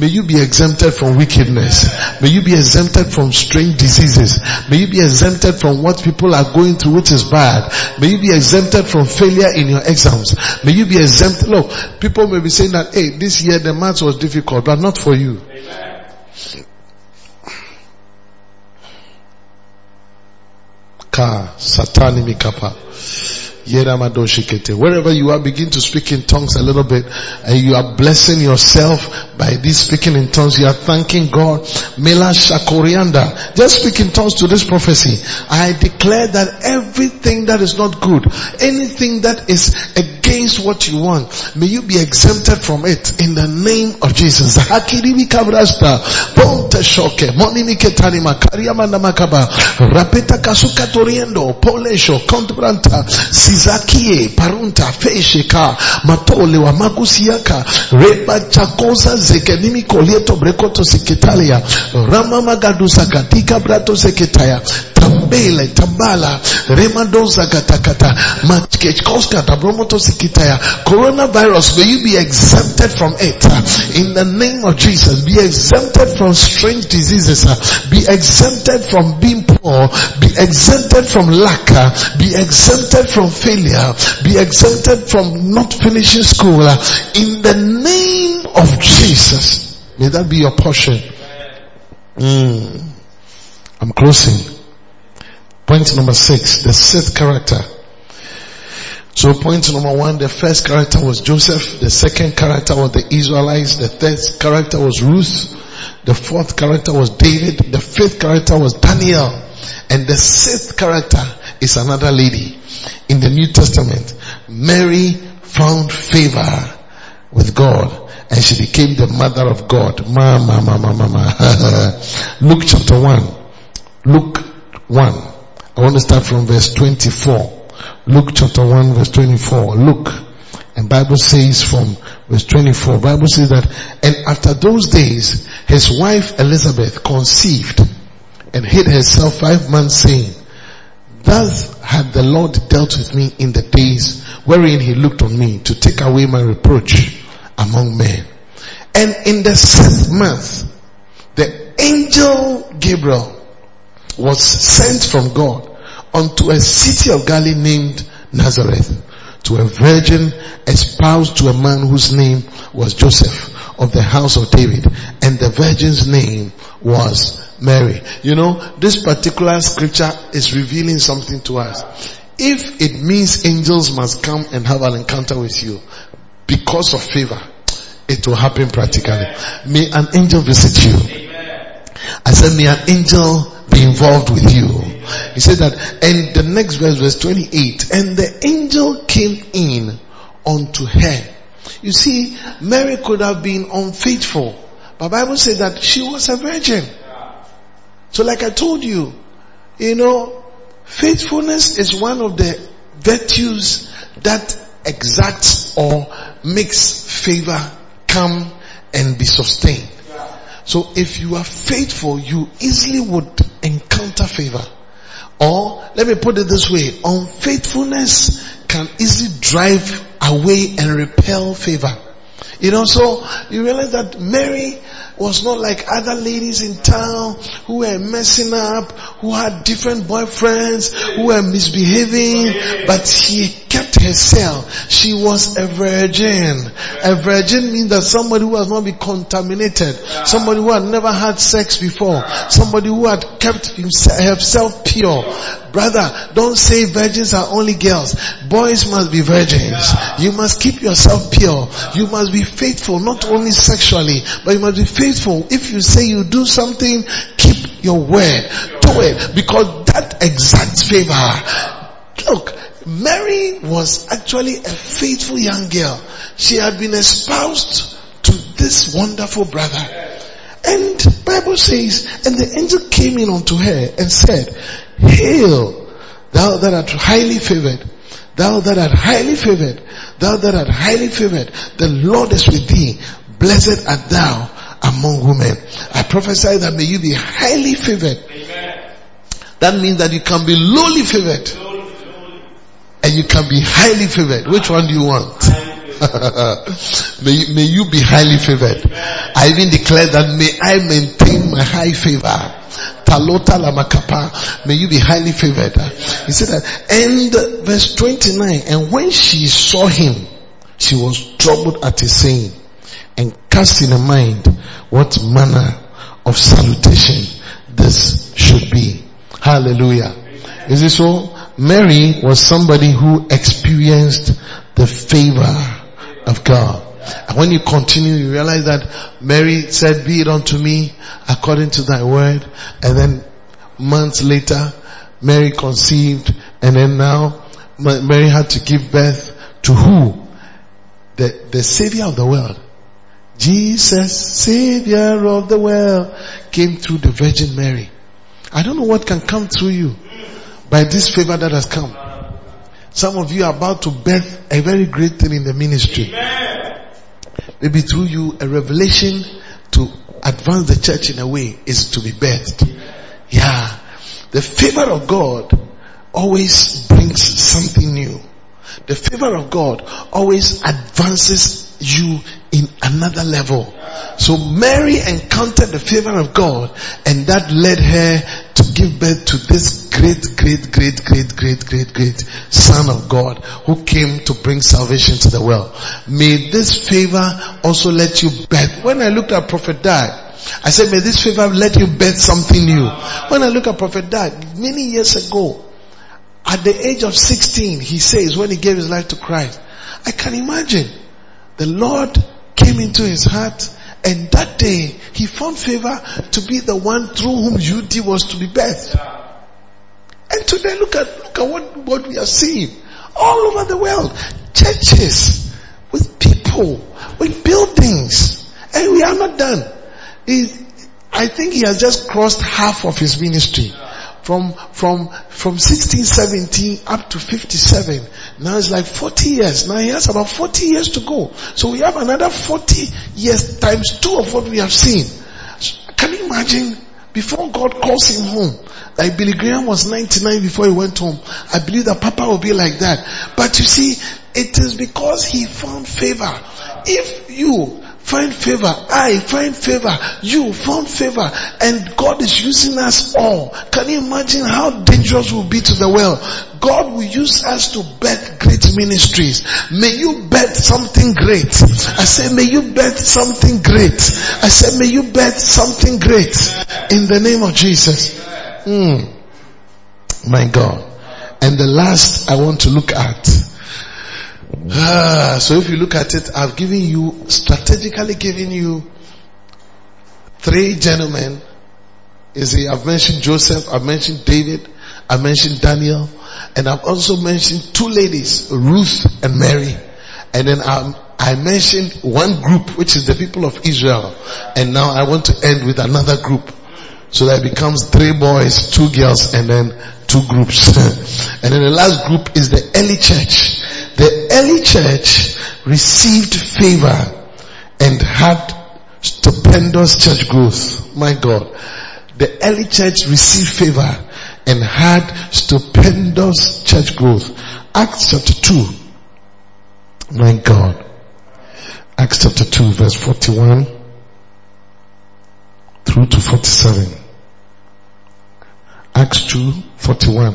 May you be exempted from wickedness. May you be exempted from strange diseases. May you be exempted from what people are going through which is bad. May you be exempted from failure in your exams. May you be exempted. Look, people may be saying that, hey, this year the maths was difficult, but not for you. Satani mikapa. Wherever you are, begin to speak in tongues a little bit and you are blessing yourself by this speaking in tongues. You are thanking God. Mela Shakorianda. Just speak in tongues to this prophecy. I declare that everything that is not good, anything that is against what you want, may you be exempted from it in the name of Jesus. Rapeta kasuka toriendo. Polesho. Kontranta sizakie parunta matole wa magusiaka reba chakosa zekenimi kolieto brekoto seketalia rama magadusa katika brato seketaya tambele tambala. Remadosa katakata machkekoska tabromoto seketaya coronavirus may you be exempted from it. In the name of Jesus be exempted from strange diseases. Be exempted from being poor. Be exempted from lack. Be exempted from failure, be exempted from not finishing school. In the name of Jesus. May that be your portion. Mm. I'm closing. Point number six, the sixth character. So point number one, the first character was Joseph, the second character was the Israelites, the third character was Ruth, the fourth character was David, the fifth character was Daniel, and the sixth character is another lady in the New Testament. Mary found favor with God and she became the mother of God. Mama, mama, mama. [laughs] Luke chapter 1. Luke 1. I want to start from verse 24. Luke chapter 1 verse 24. Look. And Bible says from verse 24, Bible says that, and after those days, his wife Elizabeth conceived and hid herself five months saying, Thus had the Lord dealt with me in the days wherein he looked on me to take away my reproach among men. And in the sixth month, the angel Gabriel was sent from God unto a city of Galilee named Nazareth to a virgin espoused to a man whose name was Joseph of the house of David and the virgin's name was Mary. You know, this particular scripture is revealing something to us. If it means angels must come and have an encounter with you because of favor, it will happen practically. May an angel visit you. I said, may an angel be involved with you. He said that, and the next verse, verse 28, and the angel came in unto her. You see, Mary could have been unfaithful, but Bible said that she was a virgin. So like I told you, you know, faithfulness is one of the virtues that exacts or makes favor come and be sustained. So if you are faithful, you easily would encounter favor. Or let me put it this way, unfaithfulness can easily drive away and repel favor. You know, so you realize that Mary was not like other ladies in town who were messing up, who had different boyfriends, who were misbehaving, but she kept herself. She was a virgin. A virgin means that somebody who has not been contaminated, somebody who had never had sex before, somebody who had kept himself pure. Brother, don't say virgins are only girls. Boys must be virgins. You must keep yourself pure. You must be faithful, not only sexually, but you must be faithful. If you say you do something, keep your word. Do it because that exact favor. Look, Mary was actually a faithful young girl. She had been espoused to this wonderful brother. And Bible says, and the angel came in unto her and said, Hail, thou that art highly favored, thou that art highly favored, thou that art highly favored, the Lord is with thee, blessed art thou among women. I prophesy that may you be highly favored. Amen. That means that you can be lowly favored. And you can be highly favored. Which one do you want? [laughs] may, may you be highly favored. I even declare that may I maintain my high favor. Talota lamakapa. May you be highly favored. He said that. And verse 29, and when she saw him, she was troubled at his saying and cast in her mind what manner of salutation this should be. Hallelujah. Is it so? Mary was somebody who experienced the favor of God. And when you continue, you realize that Mary said, be it unto me according to thy word. And then months later, Mary conceived and then now Mary had to give birth to who? The, the savior of the world. Jesus, savior of the world, came through the Virgin Mary. I don't know what can come through you by this favor that has come. Some of you are about to birth a very great thing in the ministry. Amen. Maybe through you, a revelation to advance the church in a way is to be birthed. Yeah. The favor of God always brings something new. The favor of God always advances you in another level. So Mary encountered the favor of God and that led her to give birth to this great, great, great, great, great, great, great son of God who came to bring salvation to the world. May this favor also let you birth. When I looked at Prophet Dag, I said, may this favor let you birth something new. When I look at Prophet Dag, many years ago, at the age of 16, he says when he gave his life to Christ, I can imagine the Lord came into his heart and that day he found favor to be the one through whom UD was to be birthed. And today look at, look at what, what we are seeing all over the world. Churches with people, with buildings. And we are not done. He, I think he has just crossed half of his ministry from, from, from 16, 17 up to 57. Now it's like 40 years. Now he has about 40 years to go. So we have another 40 years times two of what we have seen. Can you imagine before God calls him home? Like Billy Graham was 99 before he went home. I believe that Papa will be like that. But you see, it is because he found favor. If you find favor. I find favor. You found favor. And God is using us all. Can you imagine how dangerous we'll be to the world? God will use us to birth great ministries. May you birth something great. I say, may you birth something great. I say, may you birth something great. In the name of Jesus. Mm. My God. And the last I want to look at Ah, so if you look at it, I've given you, strategically given you three gentlemen. You see, I've mentioned Joseph, I've mentioned David, I've mentioned Daniel, and I've also mentioned two ladies, Ruth and Mary. And then I, I mentioned one group, which is the people of Israel. And now I want to end with another group. So that becomes three boys, two girls, and then two groups. [laughs] and then the last group is the early church. The early church received favor and had stupendous church growth. My God. The early church received favor and had stupendous church growth. Acts chapter 2. My God. Acts chapter 2 verse 41. through to 47. Acts 2, 41.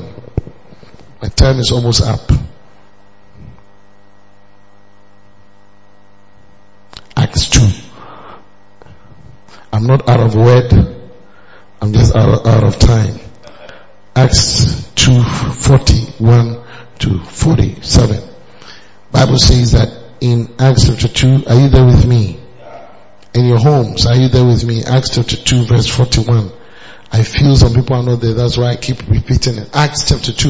My time is almost up. Acts 2. I'm not out of word. I'm just out of, out of time. Acts 2, 41 to 47. Bible says that in Acts chapter 2, are you there with me? In your homes, are you there with me? Acts chapter 2 verse 41. I feel some people are not there, that's why I keep repeating it. Acts chapter 2.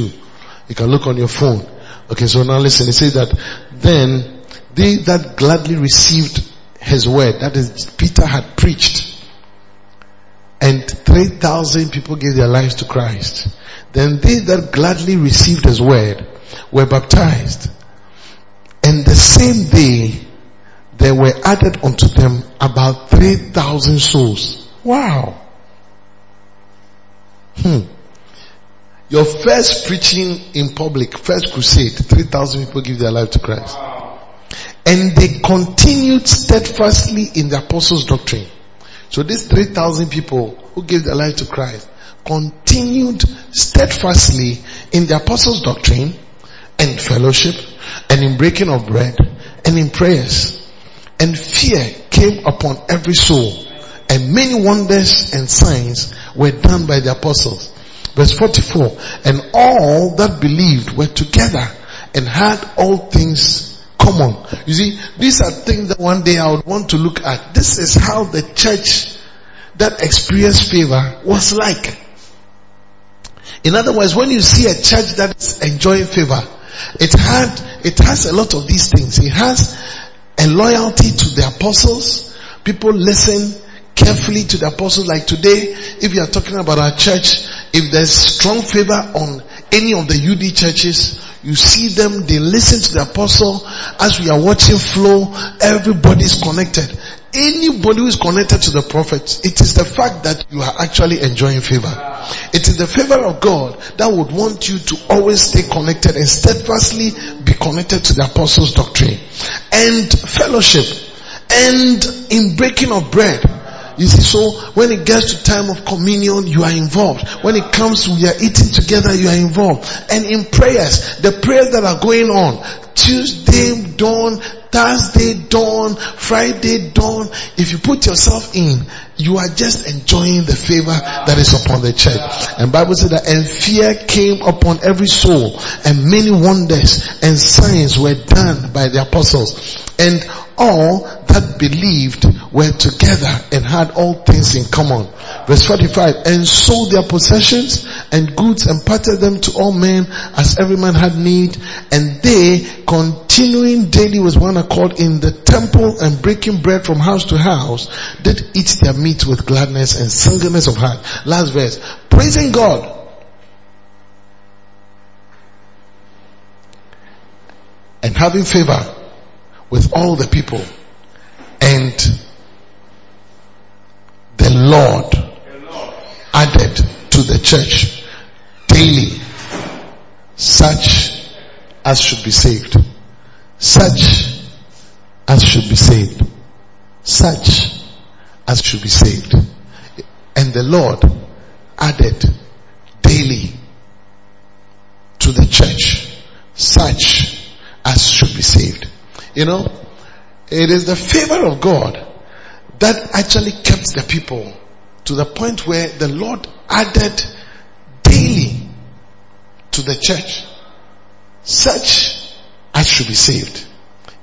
You can look on your phone. Okay, so now listen, it says that then they that gladly received his word, that is Peter had preached, and 3,000 people gave their lives to Christ. Then they that gladly received his word were baptized. And the same day, there were added unto them about 3,000 souls. Wow. Hmm. Your first preaching in public, first crusade, 3,000 people give their life to Christ. And they continued steadfastly in the apostles' doctrine. So these 3,000 people who gave their life to Christ continued steadfastly in the apostles' doctrine and fellowship and in breaking of bread and in prayers. And fear came upon every soul and many wonders and signs were done by the apostles. Verse 44, and all that believed were together and had all things common. You see, these are things that one day I would want to look at. This is how the church that experienced favor was like. In other words, when you see a church that is enjoying favor, it had, it has a lot of these things. It has a loyalty to the apostles. People listen carefully to the apostles. Like today, if you are talking about our church, if there's strong favor on any of the UD churches, you see them, they listen to the apostle. As we are watching flow, everybody's connected. Anybody who is connected to the prophet, it is the fact that you are actually enjoying favor. It is the favor of God that would want you to always stay connected and steadfastly be connected to the apostles' doctrine and fellowship and in breaking of bread. You see, so when it gets to time of communion, you are involved. When it comes to we are eating together, you are involved. And in prayers, the prayers that are going on, Tuesday dawn, Thursday dawn, Friday dawn, if you put yourself in, you are just enjoying the favor that is upon the church. And Bible said that and fear came upon every soul and many wonders and signs were done by the apostles. And all that believed were together and had all things in common. Verse 45, and sold their possessions and goods and parted them to all men as every man had need. And they, continuing daily with one accord in the temple and breaking bread from house to house, did eat their meat with gladness and singleness of heart. Last verse, praising God and having favor with all the people. And the Lord added to the church daily such as should be saved. Such as should be saved. Such as should be saved. And the Lord added daily to the church such as should be saved. You know, it is the favor of God that actually kept the people to the point where the Lord added daily to the church such as should be saved.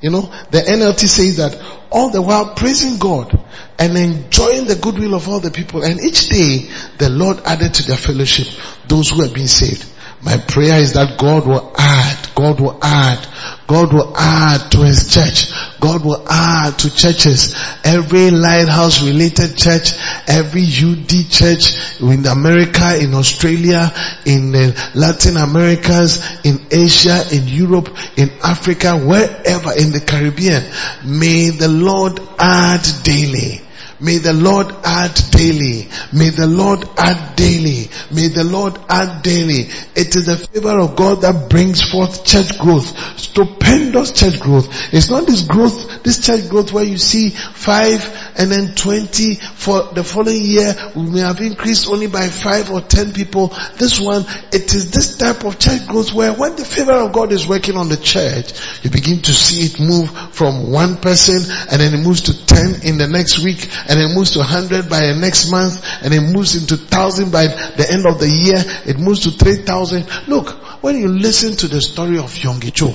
You know, the NLT says that all the while praising God and enjoying the goodwill of all the people and each day the Lord added to their fellowship those who have been saved. My prayer is that God will add, God will add, God will add to His church. God will add to churches. Every lighthouse related church, every UD church in America, in Australia, in Latin Americas, in Asia, in Europe, in Africa, wherever in the Caribbean. May the Lord add daily May the Lord add daily. May the Lord add daily. May the Lord add daily. It is the favor of God that brings forth church growth. Stupendous church growth. It's not this growth, this church growth where you see five and then 20 for the following year. We may have increased only by five or ten people. This one, it is this type of church growth where when the favor of God is working on the church, you begin to see it move from one person and then it moves to 10 in the next week and it moves to 100 by the next month and it moves into 1000 by the end of the year. It moves to 3000. Look, when you listen to the story of Yonggi Cho,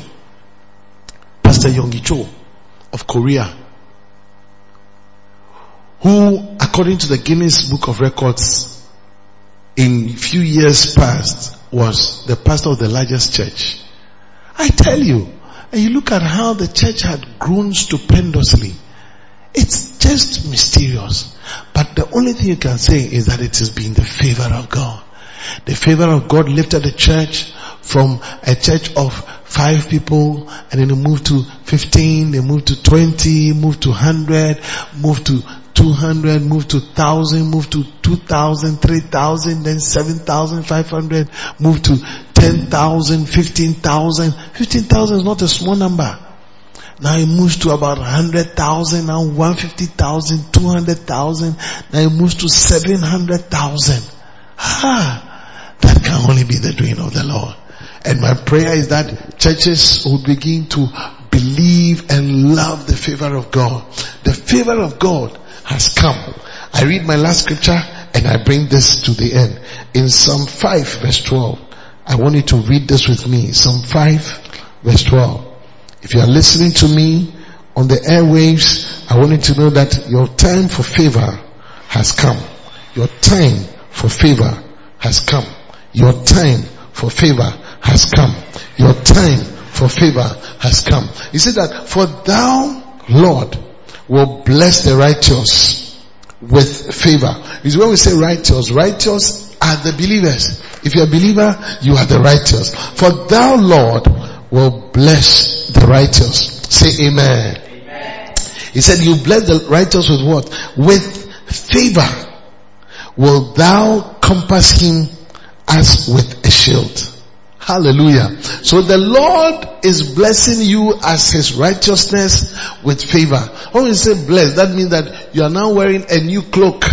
Pastor Yonggi Cho of Korea, who according to the Guinness Book of Records in few years past was the pastor of the largest church. I tell you, and you look at how the church had grown stupendously. It's just mysterious. But the only thing you can say is that it has been the favor of God. The favor of God lifted the church from a church of five people and then they moved to 15, they moved to 20, moved to 100, moved to 200, moved to 1000, moved to 2000, 3000, then 7500, moved to 10,000, 15,000. 15,000 is not a small number. Now it moves to about 100,000, now 150,000, 200,000, now it moves to 700,000. Ah, that can only be the doing of the Lord. And my prayer is that churches will begin to believe and love the favor of God. The favor of God has come. I read my last scripture and I bring this to the end. In Psalm 5 verse 12, I want you to read this with me. Psalm 5 verse 12. If you are listening to me on the airwaves, I want you to know that your time for favor has come. Your time for favor has come. Your time for favor has come. Your time for favor has come. He said that, for thou, Lord, will bless the righteous with favor. Is when we say righteous, righteous are the believers. If you're a believer, you are the righteous. For thou, Lord, will bless righteous. Say amen. amen. He said, you bless the righteous with what? With favor. Will thou compass him as with a shield. Hallelujah. So the Lord is blessing you as his righteousness with favor. When we say blessed, that means that you are now wearing a new cloak.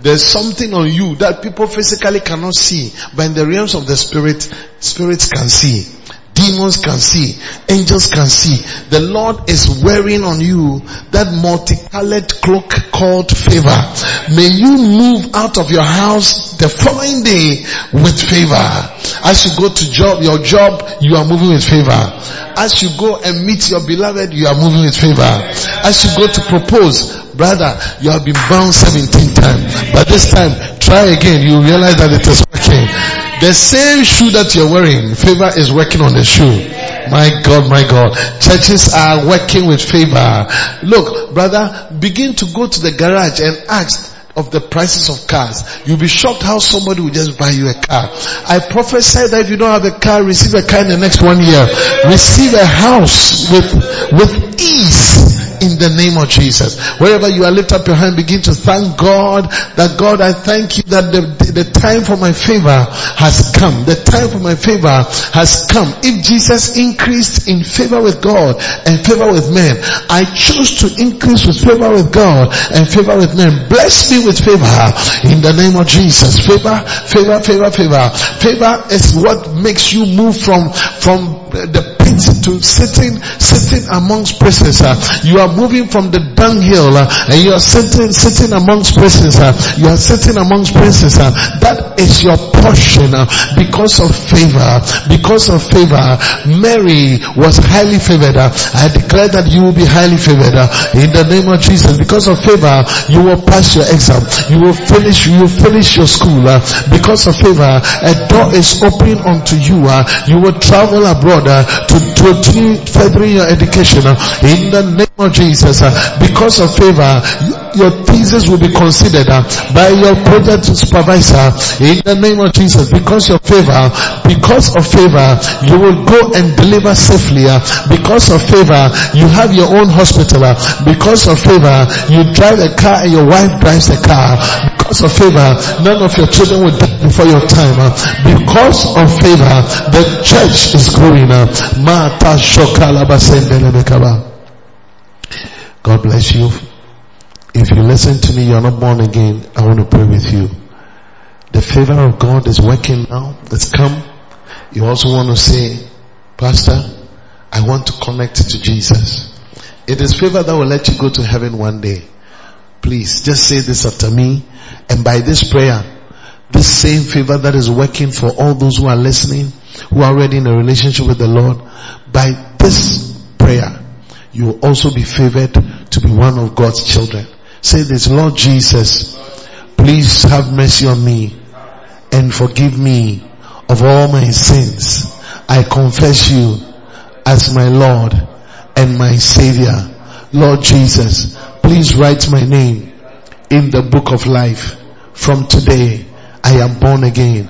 There's something on you that people physically cannot see, but in the realms of the spirit, spirits can see. Demons can see. Angels can see. The Lord is wearing on you that multicolored cloak called favor. May you move out of your house the following day with favor. As you go to job, your job, you are moving with favor. As you go and meet your beloved, you are moving with favor. As you go to propose, brother, you have been bound 17 times. But this time, try again. You realize that it is working. The same shoe that you're wearing, favor is working on the shoe. My God, my God. Churches are working with favor. Look, brother, begin to go to the garage and ask of the prices of cars. You'll be shocked how somebody will just buy you a car. I prophesy that if you don't have a car, receive a car in the next one year. Receive a house with, with ease in the name of Jesus. Wherever you are, lift up your hand, begin to thank God that God, I thank you that the, the time for my favor has come. The time for my favor has come. If Jesus increased in favor with God and favor with men, I choose to increase with favor with God and favor with men. Bless me with favor in the name of Jesus. Favor, favor, favor, favor. Favor is what makes you move from, from the to sitting, sitting amongst princes. You are moving from the dunghill uh, and you are sitting, sitting amongst princes. You are sitting amongst princes. That is your portion uh, because of favor. Because of favor, Mary was highly favored. Uh, I declare that you will be highly favored in the name of Jesus. Because of favor, you will pass your exam. You will finish. You will finish your school. Because of favor, a door is open unto you. You will travel abroad to furthering your education uh, in the name of Jesus, uh, because of favor, your thesis will be considered uh, by your project supervisor in the name of Jesus. Because of favor, because of favor, you will go and deliver safely. Uh, because of favor, you have your own hospital. Uh, because of favor, you drive a car and your wife drives a car. Because of favor, none of your children will die before your time. Because of favor, the church is growing. God bless you. If you listen to me, you're not born again. I want to pray with you. The favor of God is working now. It's come. You also want to say, Pastor, I want to connect to Jesus. It is favor that will let you go to heaven one day. Please just say this after me. And by this prayer, this same favor that is working for all those who are listening, who are already in a relationship with the Lord, by this prayer, you will also be favored to be one of God's children. Say this, Lord Jesus, please have mercy on me and forgive me of all my sins. I confess you as my Lord and my Savior. Lord Jesus, please write my name in the book of life. From today, I am born again.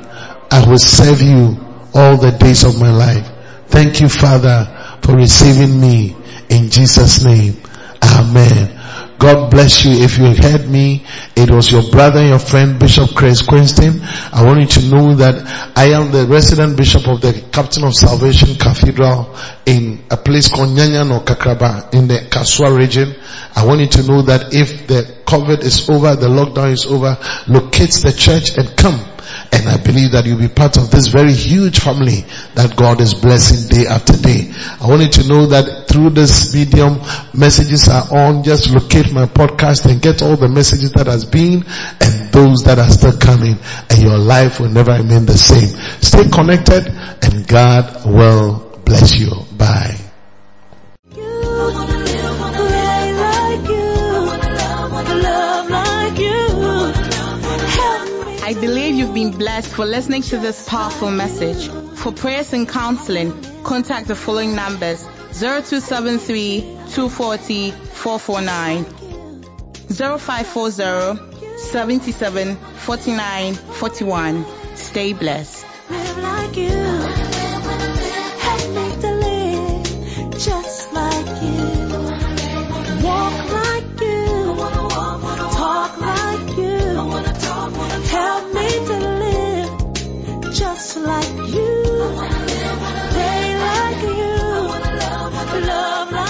I will serve you all the days of my life. Thank you, Father, for receiving me in Jesus name. Amen. God bless you. If you heard me, it was your brother, and your friend, Bishop Chris Quinston. I want you to know that I am the resident bishop of the Captain of Salvation Cathedral in a place called Nyanyano Kakraba in the Kasoa region. I want you to know that if the COVID is over, the lockdown is over, locate the church and come and I believe that you'll be part of this very huge family that God is blessing day after day. I want you to know that through this medium, messages are on. Just locate my podcast and get all the messages that has been and those that are still coming and your life will never remain the same. Stay connected and God will bless you. Bye. Been blessed for listening to this powerful message. For prayers and counseling, contact the following numbers 0273 240 449 0540 77 49 41. Stay blessed. Help me to just like you. Pray like you. Love like